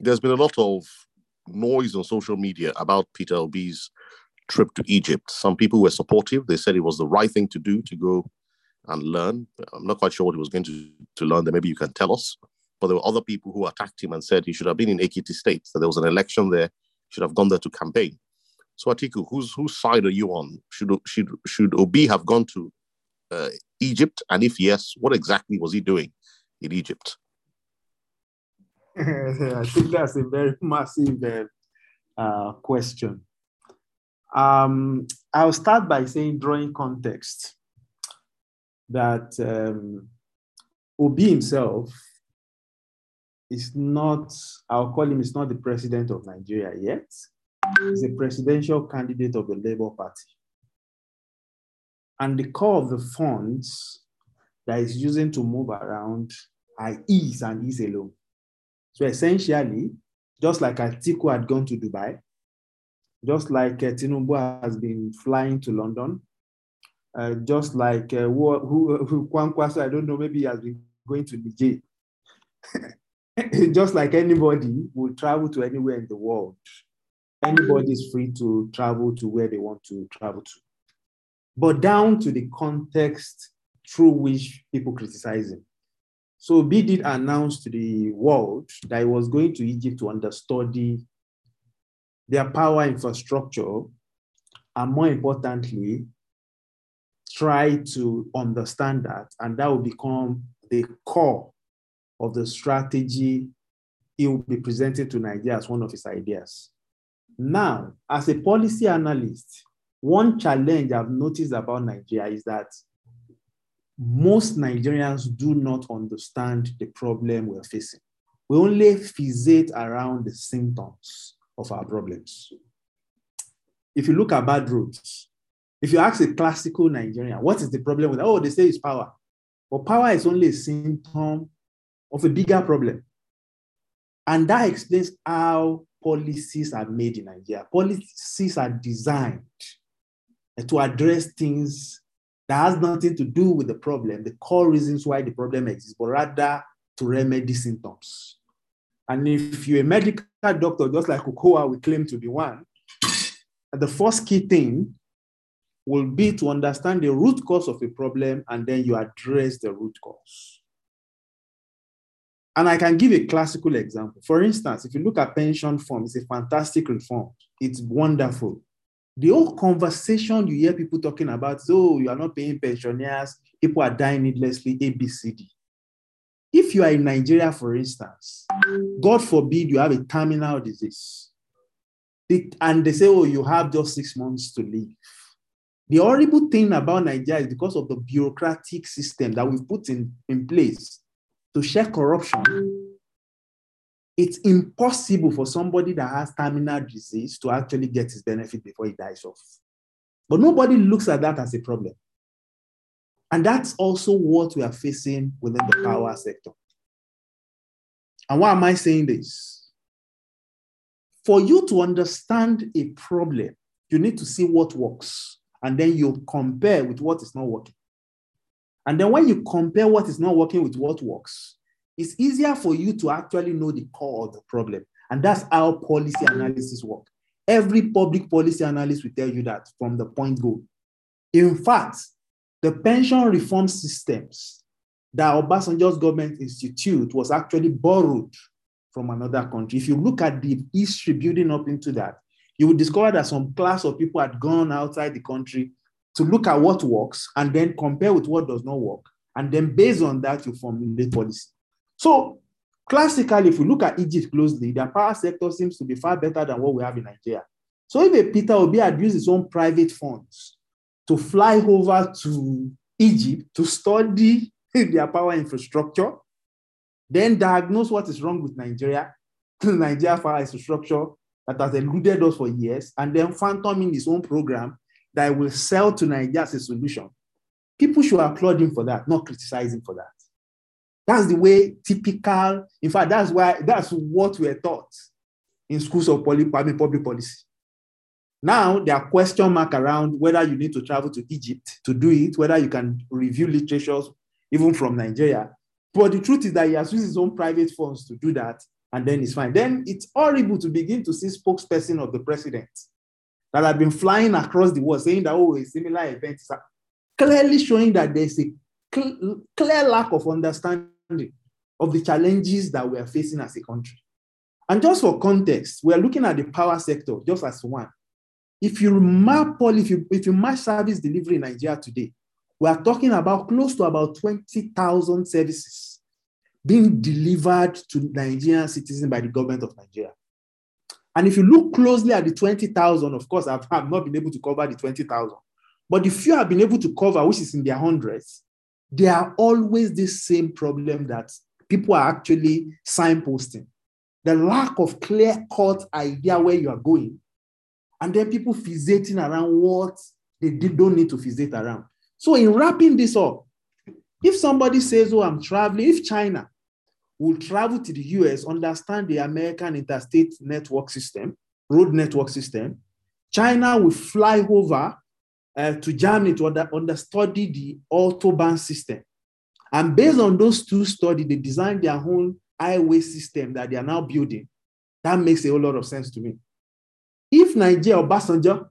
there's been a lot of noise on social media about Peter Obi's trip to Egypt. Some people were supportive. They said it was the right thing to do to go and learn. I'm not quite sure what he was going to, to learn there. Maybe you can tell us. But there were other people who attacked him and said he should have been in Ekiti State, that there was an election there, should have gone there to campaign. So Atiku, whose whose side are you on? Should should should Obi have gone to uh, Egypt? And if yes, what exactly was he doing in Egypt? I think that's a very massive uh, uh, question. Um, I'll start by saying, drawing context, that um, Obi himself is not, I'll call him, is not the president of Nigeria yet. He's a presidential candidate of the Labour Party. And the core of the funds that he's using to move around are ease and ease alone. So essentially, just like Atiku had gone to Dubai, just like uh, Tinubu has been flying to London, uh, just like uh, who, who, who I don't know, maybe he has been going to Niger. just like anybody will travel to anywhere in the world. Anybody is free to travel to where they want to travel to. But down to the context through which people criticize him. So B did announce to the world that he was going to Egypt to understudy their power infrastructure, and more importantly, try to understand that, and that will become the core of the strategy he will be presenting to Nigeria as one of his ideas. Now, as a policy analyst, one challenge I've noticed about Nigeria is that most Nigerians do not understand the problem we're facing. We only fixate around the symptoms of our problems. If you look at bad roads, if you ask a classical Nigerian, what is the problem with? Oh, they say it's power. But power is only a symptom of a bigger problem. And that explains how policies are made in Nigeria. Policies are designed to address things that has nothing to do with the problem, the core reasons why the problem exists, but rather to remedy symptoms. And if you're a medical doctor, just like Okowa, we claim to be one, the first key thing will be to understand the root cause of a problem and then you address the root cause. And I can give a classical example. For instance, if you look at pension reform, it's a fantastic reform. It's wonderful the whole conversation you hear people talking about, oh, you are not paying pensioners, people are dying needlessly, ABCD. If you are in Nigeria, for instance, God forbid you have a terminal disease, and they say, oh, you have just six months to live. The horrible thing about Nigeria is because of the bureaucratic system that we've put in, in place to check corruption it's impossible for somebody that has terminal disease to actually get his benefit before he dies off. But nobody looks at that as a problem. And that's also what we are facing within the power sector. And why am I saying this? For you to understand a problem, you need to see what works, and then you compare with what is not working. And then when you compare what is not working with what works, it's easier for you to actually know the core of the problem. And that's how policy analysis work. Every public policy analyst will tell you that from the point go. In fact, the pension reform systems that Obasanjo's government institute was actually borrowed from another country. If you look at the history building up into that, you will discover that some class of people had gone outside the country to look at what works and then compare with what does not work. And then based on that, you formulate policy. So classically, if we look at Egypt closely, their power sector seems to be far better than what we have in Nigeria. So if a Peter Obi had used his own private funds to fly over to Egypt to study their power infrastructure, then diagnose what is wrong with Nigeria, Nigeria power infrastructure that has eluded us for years, and then phantom in his own program that will sell to Nigeria as a solution. People should applaud him for that, not criticize him for that. That's the way typical, in fact, that's why that's what we're taught in schools of public, public policy. Now there are question mark around whether you need to travel to Egypt to do it, whether you can review literatures even from Nigeria. But the truth is that he has used his own private funds to do that, and then it's fine. Then it's horrible to begin to see spokesperson of the president that have been flying across the world saying that oh, a similar event is clearly showing that there's a cl- clear lack of understanding of the challenges that we are facing as a country. And just for context, we are looking at the power sector just as one. If you map all, if you, if you match service delivery in Nigeria today, we are talking about close to about 20,000 services being delivered to Nigerian citizens by the government of Nigeria. And if you look closely at the 20,000, of course, I've, I've not been able to cover the 20,000, but the few I've been able to cover, which is in their hundreds, there are always the same problem that people are actually signposting the lack of clear cut idea where you are going, and then people fixating around what they don't need to fixate around. So, in wrapping this up, if somebody says, Oh, I'm traveling, if China will travel to the US, understand the American interstate network system, road network system, China will fly over uh, to Germany to under, understudy the Autobahn system. And based on those two studies, they designed their own highway system that they are now building. That makes a whole lot of sense to me. If Nigeria or Obasanjo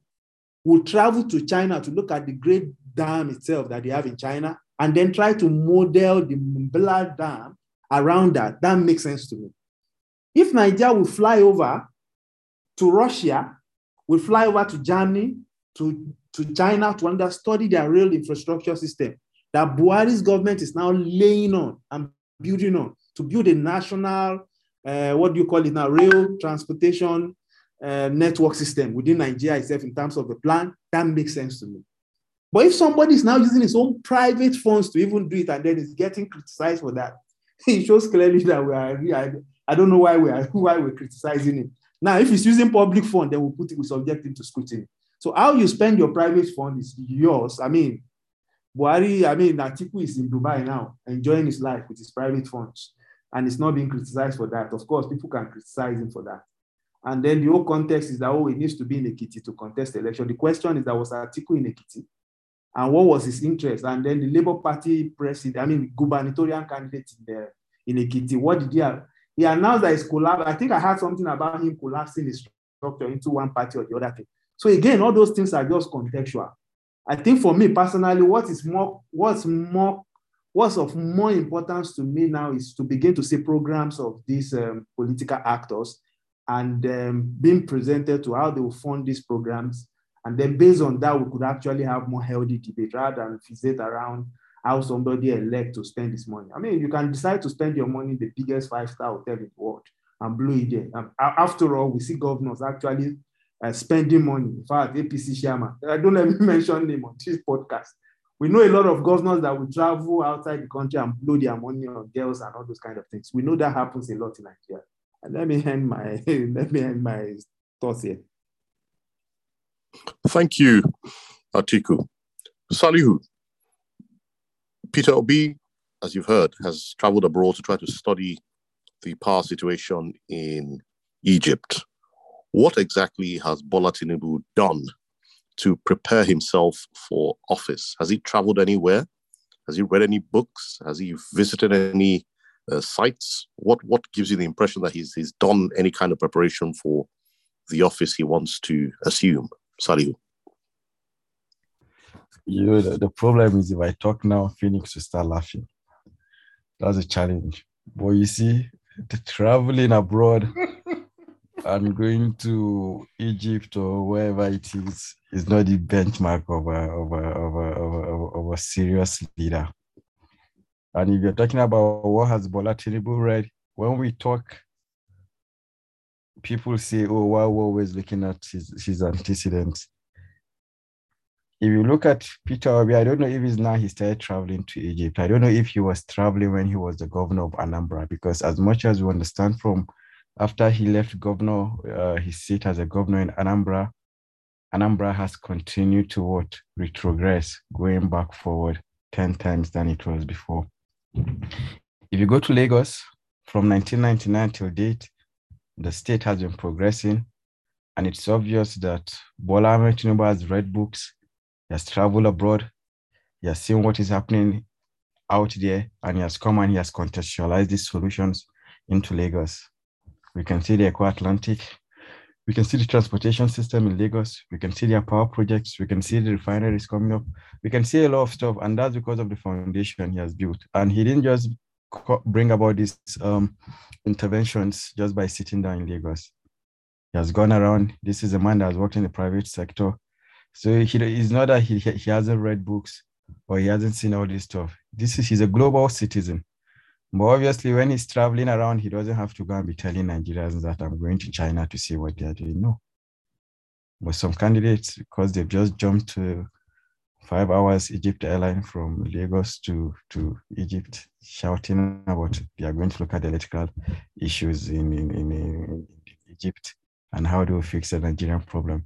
will travel to China to look at the great dam itself that they have in China, and then try to model the Mambilla Dam around that, that makes sense to me. If Nigeria will fly over to Russia, will fly over to Germany, to, to China to understudy their rail infrastructure system that Buhari's government is now laying on and building on to build a national, uh, what do you call it now, rail transportation uh, network system within Nigeria itself in terms of the plan, that makes sense to me. But if somebody is now using his own private funds to even do it and then is getting criticized for that, it shows clearly that we are, I, don't know why we are why we're criticizing him. Now, if he's using public fund, then we'll put it, we subject him to scrutiny. So how you spend your private fund is yours. I mean, Buhari, I mean, Atiku is in Dubai now, enjoying his life with his private funds, and it's not being criticized for that. Of course, people can criticize him for that. And then the whole context is that, oh, he needs to be in Ekiti to contest the election. The question is that was Atiku in Ekiti? And what was his interest? And then the Labour Party president, I mean, gubernatorial candidate in, the, in Ekiti, what did he have? He announced that he's collapsed. I think I heard something about him collapsing his structure into one party or the other thing. So again, all those things are just contextual. I think for me personally, what is more, what's more, what's of more importance to me now is to begin to see programs of these um, political actors and um, being presented to how they will fund these programs. And then based on that, we could actually have more healthy debate rather than fixate around how somebody elect to spend this money. I mean, you can decide to spend your money in the biggest five-star hotel in the world and blow it there. Um, after all, we see governors actually uh, spending money. In fact, APC chairman, I don't let me mention name on this podcast. We know a lot of governors that will travel outside the country and blow their money on girls and all those kind of things. We know that happens a lot in Nigeria. And let me end my let me end my thoughts here. Thank you, Atiku. Salihu, Peter Obi, as you've heard, has traveled abroad to try to study the power situation in Egypt. What exactly has Bola Tinubu done to prepare himself for office? Has he traveled anywhere? Has he read any books? Has he visited any uh, sites? What what gives you the impression that he's he's done any kind of preparation for the office he wants to assume? Salihu. You know, the, the problem is if I talk now, Phoenix will start laughing. That's a challenge. But you see, the traveling abroad and going to Egypt or wherever it is is not the benchmark of a, of a, of a, of a, of a serious leader. And if you're talking about what has Bola Tinubu read, when we talk, people say, oh, why we're always looking at his, his antecedents. If you look at Peter Obi, I don't know if he's now he started traveling to Egypt. I don't know if he was traveling when he was the governor of Anambra, because as much as we understand from after he left governor, uh, his seat as a governor in Anambra, Anambra has continued to what retrogress, going back forward 10 times than it was before. If you go to Lagos from 1999 till date, the state has been progressing, and it's obvious that Bola Tinubu has read books, he has traveled abroad, he has seen what is happening out there, and he has come and he has contextualized these solutions into Lagos. We can see the Eko Atlantic. We can see the transportation system in Lagos. We can see their power projects. We can see the refineries coming up. We can see a lot of stuff. And that's because of the foundation he has built. And he didn't just bring about these um, interventions just by sitting down in Lagos. He has gone around. This is a man that has worked in the private sector. So he, it's not that he, he hasn't read books or he hasn't seen all this stuff. This is he's a global citizen. But obviously, when he's traveling around, he doesn't have to go and be telling Nigerians that I'm going to China to see what they're doing. No. But some candidates, because they've just jumped to five hours Egypt airline from Lagos to, to Egypt, shouting about they are going to look at the electrical issues in, in, in, in Egypt and how do we fix the Nigerian problem.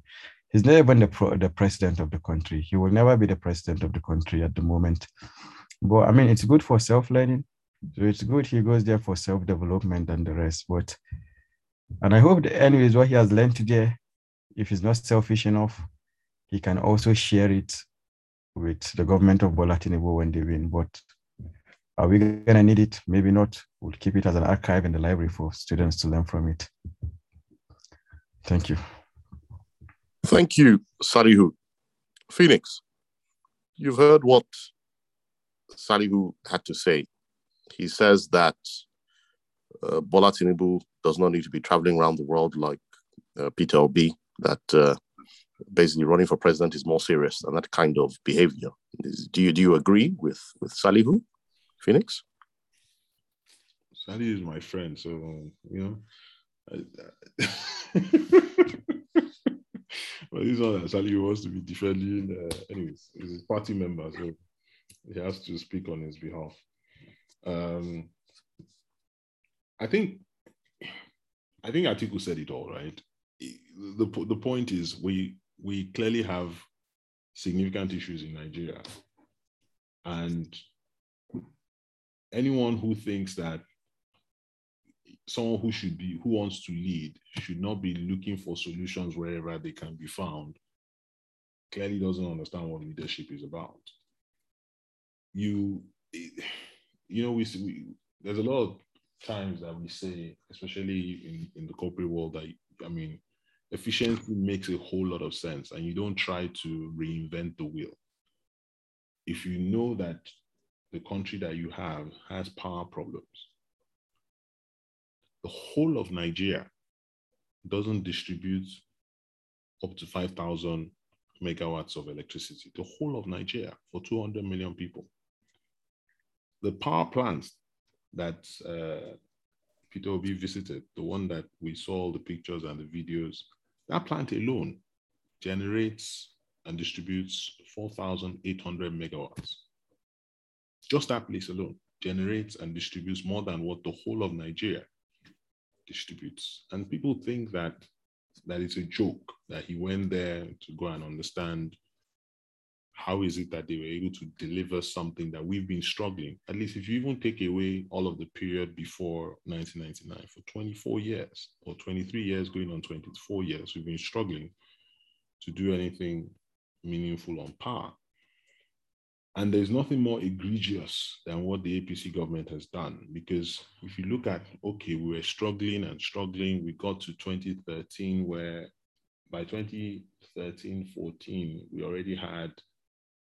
He's never been the, pro, the president of the country. He will never be the president of the country at the moment. But I mean, it's good for self learning so it's good he goes there for self-development and the rest. But and I hope that anyways, what he has learned today, if he's not selfish enough, he can also share it with the government of Bola when they win. But are we gonna need it? Maybe not. We'll keep it as an archive in the library for students to learn from it. Thank you. Thank you, Salihu. Phoenix, you've heard what Salihu had to say. He says that uh, Bola Tinubu does not need to be traveling around the world like uh, Peter Obi, that uh, basically running for president is more serious than that kind of behavior. Is, do you do you agree with with Salihu, Phoenix? Sally is my friend, so you know. I, but this one Sally wants to be defending. Uh, anyways, he's a party member, so he has to speak on his behalf. Um, I think, I think Atiku said it all right. The the point is we we clearly have significant issues in Nigeria, and anyone who thinks that someone who should be who wants to lead should not be looking for solutions wherever they can be found clearly doesn't understand what leadership is about you you know we, we there's a lot of times that we say especially in in the corporate world that i mean efficiency makes a whole lot of sense and you don't try to reinvent the wheel if you know that the country that you have has power problems the whole of Nigeria doesn't distribute up to 5,000 megawatts of electricity, the whole of Nigeria for 200 million people. The power plants that uh, Peter Obi visited, the one that we saw the pictures and the videos, that plant alone generates and distributes 4,800 megawatts. Just that place alone generates and distributes more than what the whole of Nigeria distributes. And people think that that it's a joke that he went there to go and understand how is it that they were able to deliver something that we've been struggling. At least if you even take away all of the period before 1999, for 24 years or 23 years, going on 24 years, we've been struggling to do anything meaningful on par. And there's nothing more egregious than what the APC government has done. Because if you look at, okay, we were struggling and struggling, we got to 2013, where by 2013 14, we already had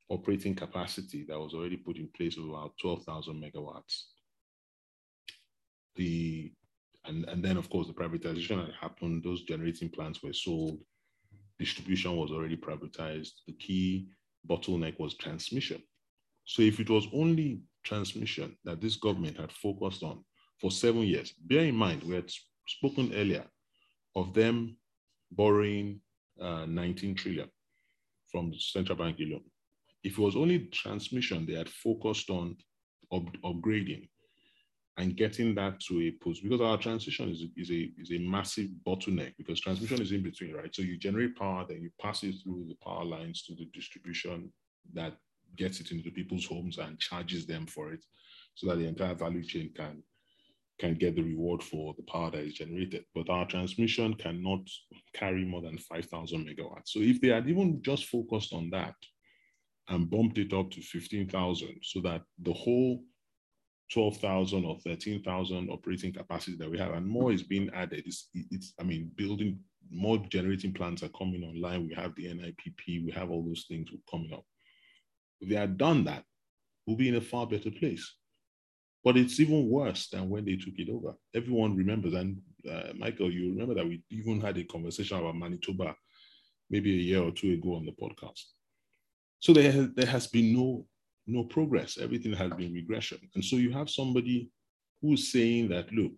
operating capacity that was already put in place of about 12,000 megawatts. The and, and then of course the privatization had happened, those generating plants were sold, distribution was already privatized. The key bottleneck was transmission. So if it was only transmission that this government had focused on for seven years, bear in mind, we had spoken earlier of them borrowing uh, 19 trillion from the central bank alone. If it was only transmission they had focused on up, upgrading and getting that to a post, because our transition is, is, a, is a massive bottleneck because transmission is in between, right? So you generate power, then you pass it through the power lines to the distribution that gets it into people's homes and charges them for it so that the entire value chain can can get the reward for the power that is generated. But our transmission cannot carry more than 5,000 megawatts. So if they had even just focused on that and bumped it up to 15,000 so that the whole 12,000 or 13,000 operating capacity that we have and more is being added. It's, it's, I mean, building more generating plants are coming online. We have the NIPP, we have all those things coming up. If they had done that, we'll be in a far better place. But it's even worse than when they took it over. Everyone remembers, and uh, Michael, you remember that we even had a conversation about Mambilla maybe a year or two ago on the podcast. So there, has, there has been no, no progress. Everything has been regression. And so you have somebody who's saying that, look,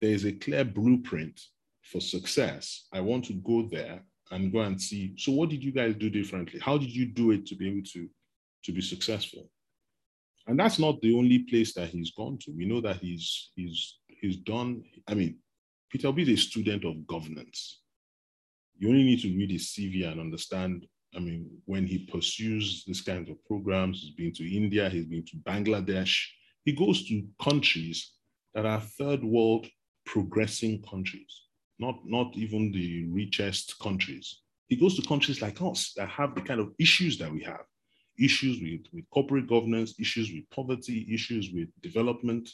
there is a clear blueprint for success. I want to go there and go and see. So what did you guys do differently? How did you do it to be able to to be successful. And that's not the only place that he's gone to. We know that he's he's he's done. I mean, Peter Obi is a student of governance. You only need to read his CV and understand. I mean, when he pursues this kind of programs, he's been to India, he's been to Bangladesh. He goes to countries that are third world progressing countries, not, not even the richest countries. He goes to countries like us that have the kind of issues that we have issues with, with corporate governance, issues with poverty, issues with development.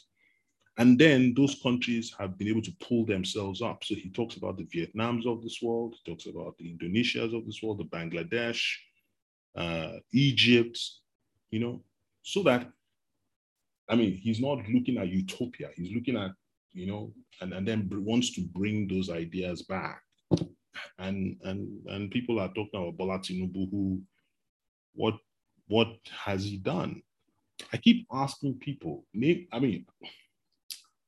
And then those countries have been able to pull themselves up. So he talks about the Vietnams of this world, he talks about the Indonesias of this world, the Bangladesh, uh, Egypt, you know. so that I mean, he's not looking at utopia. He's looking at, you know, and, and then wants to bring those ideas back. And and and people are talking about Bola Tinubu, who, what what has he done? I keep asking people. I mean,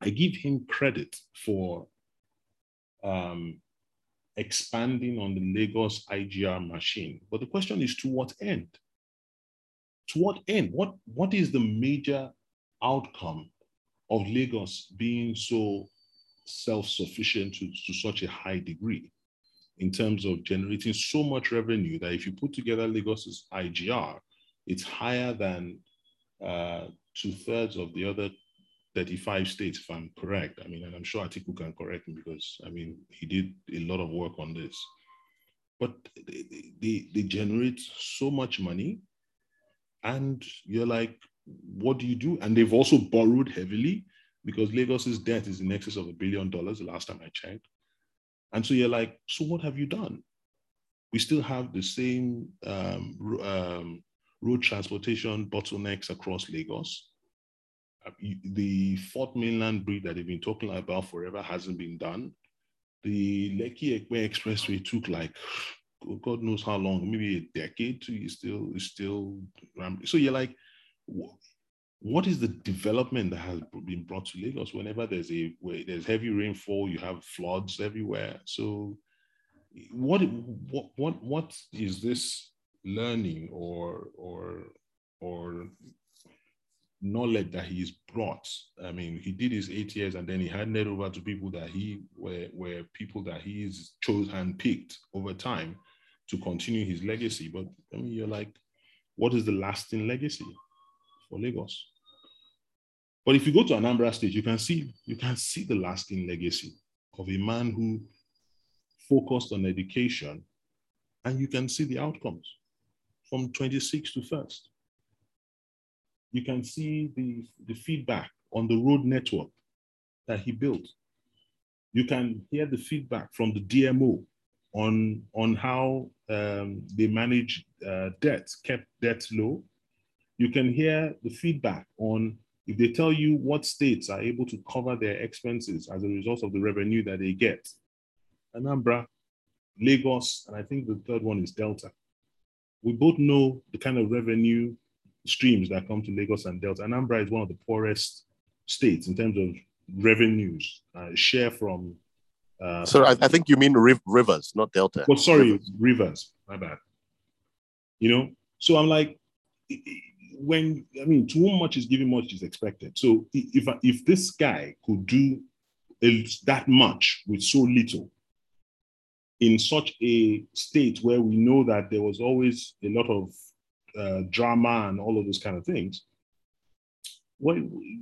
I give him credit for um, expanding on the Lagos IGR machine, but the question is to what end? To what end? What what is the major outcome of Lagos being so self-sufficient to, to such a high degree in terms of generating so much revenue that if you put together Lagos's IGR, it's higher than uh, two thirds of the other 35 states, if I'm correct. I mean, and I'm sure Atiku can correct me because I mean, he did a lot of work on this. But they, they, they generate so much money, and you're like, what do you do? And they've also borrowed heavily because Lagos's debt is in excess of a billion dollars the last time I checked. And so you're like, so what have you done? We still have the same um, um, road transportation bottlenecks across Lagos. The fourth mainland bridge that they've been talking about forever hasn't been done. The Lekki Epe Expressway took like God knows how long, maybe a decade to still still. rambling. So you're like, what is the development that has been brought to Lagos? Whenever there's a there's heavy rainfall, you have floods everywhere. So, what what what what is this learning or or or knowledge that he's brought? I mean, he did his eight years and then he handed over to people that he were were people that he's chose and picked over time to continue his legacy. But I mean, you're like, what is the lasting legacy? for Lagos. But if you go to Anambra State, you can see you can see the lasting legacy of a man who focused on education, and you can see the outcomes from 26 to first. You can see the, the feedback on the road network that he built. You can hear the feedback from the DMO on, on how um, they manage uh, debt, kept debt low, you can hear the feedback on if they tell you what states are able to cover their expenses as a result of the revenue that they get. Anambra, Lagos, and I think the third one is Delta. We both know the kind of revenue streams that come to Lagos and Delta. Anambra is one of the poorest states in terms of revenues, uh, share from. Uh, so I, I, think you mean rivers, not Delta. Oh, sorry, rivers. rivers. My bad. You know, so I'm like, when I mean, to whom much is given, much is expected. So if if this guy could do that much with so little in such a state where we know that there was always a lot of uh, drama and all of those kind of things, why,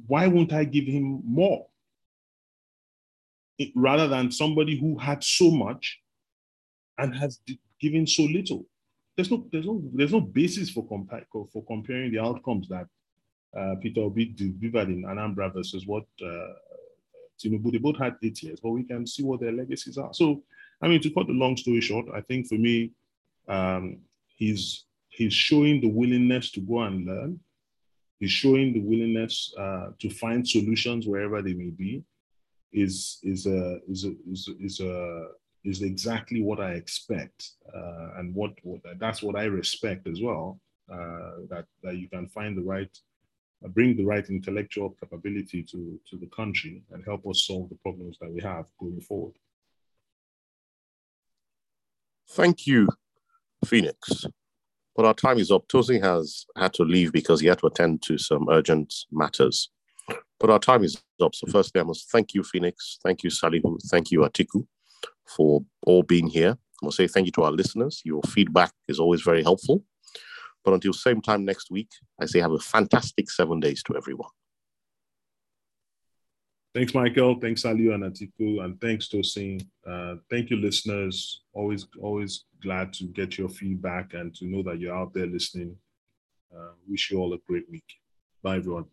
why won't I give him more? It, rather than somebody who had so much and has given so little there's no there's no there's no basis for compare for comparing the outcomes that uh, Peter Obi delivered in Anambra versus what uh, Tinubu. They both had eight years, but we can see what their legacies are. So, I mean, to cut the long story short, I think for me, um, he's he's showing the willingness to go and learn. He's showing the willingness uh, to find solutions wherever they may be. Is is a is a is a, is a is exactly what I expect, uh, and what, what, that's what I respect as well. Uh, that that you can find the right, uh, bring the right intellectual capability to to the country and help us solve the problems that we have going forward. Thank you, Phoenix. But our time is up. Tosin has had to leave because he had to attend to some urgent matters. But our time is up. So firstly, I must thank you, Phoenix. Thank you, Salihu. Thank you, Atiku for all being here. I to say thank you to our listeners. Your feedback is always very helpful. But until same time next week, I say have a fantastic seven days to everyone. Thanks, Michael. Thanks, Aliu and Atiku, and thanks, Tosin. Uh, thank you, listeners. Always, always glad to get your feedback and to know that you're out there listening. Uh, wish you all a great week. Bye, everyone.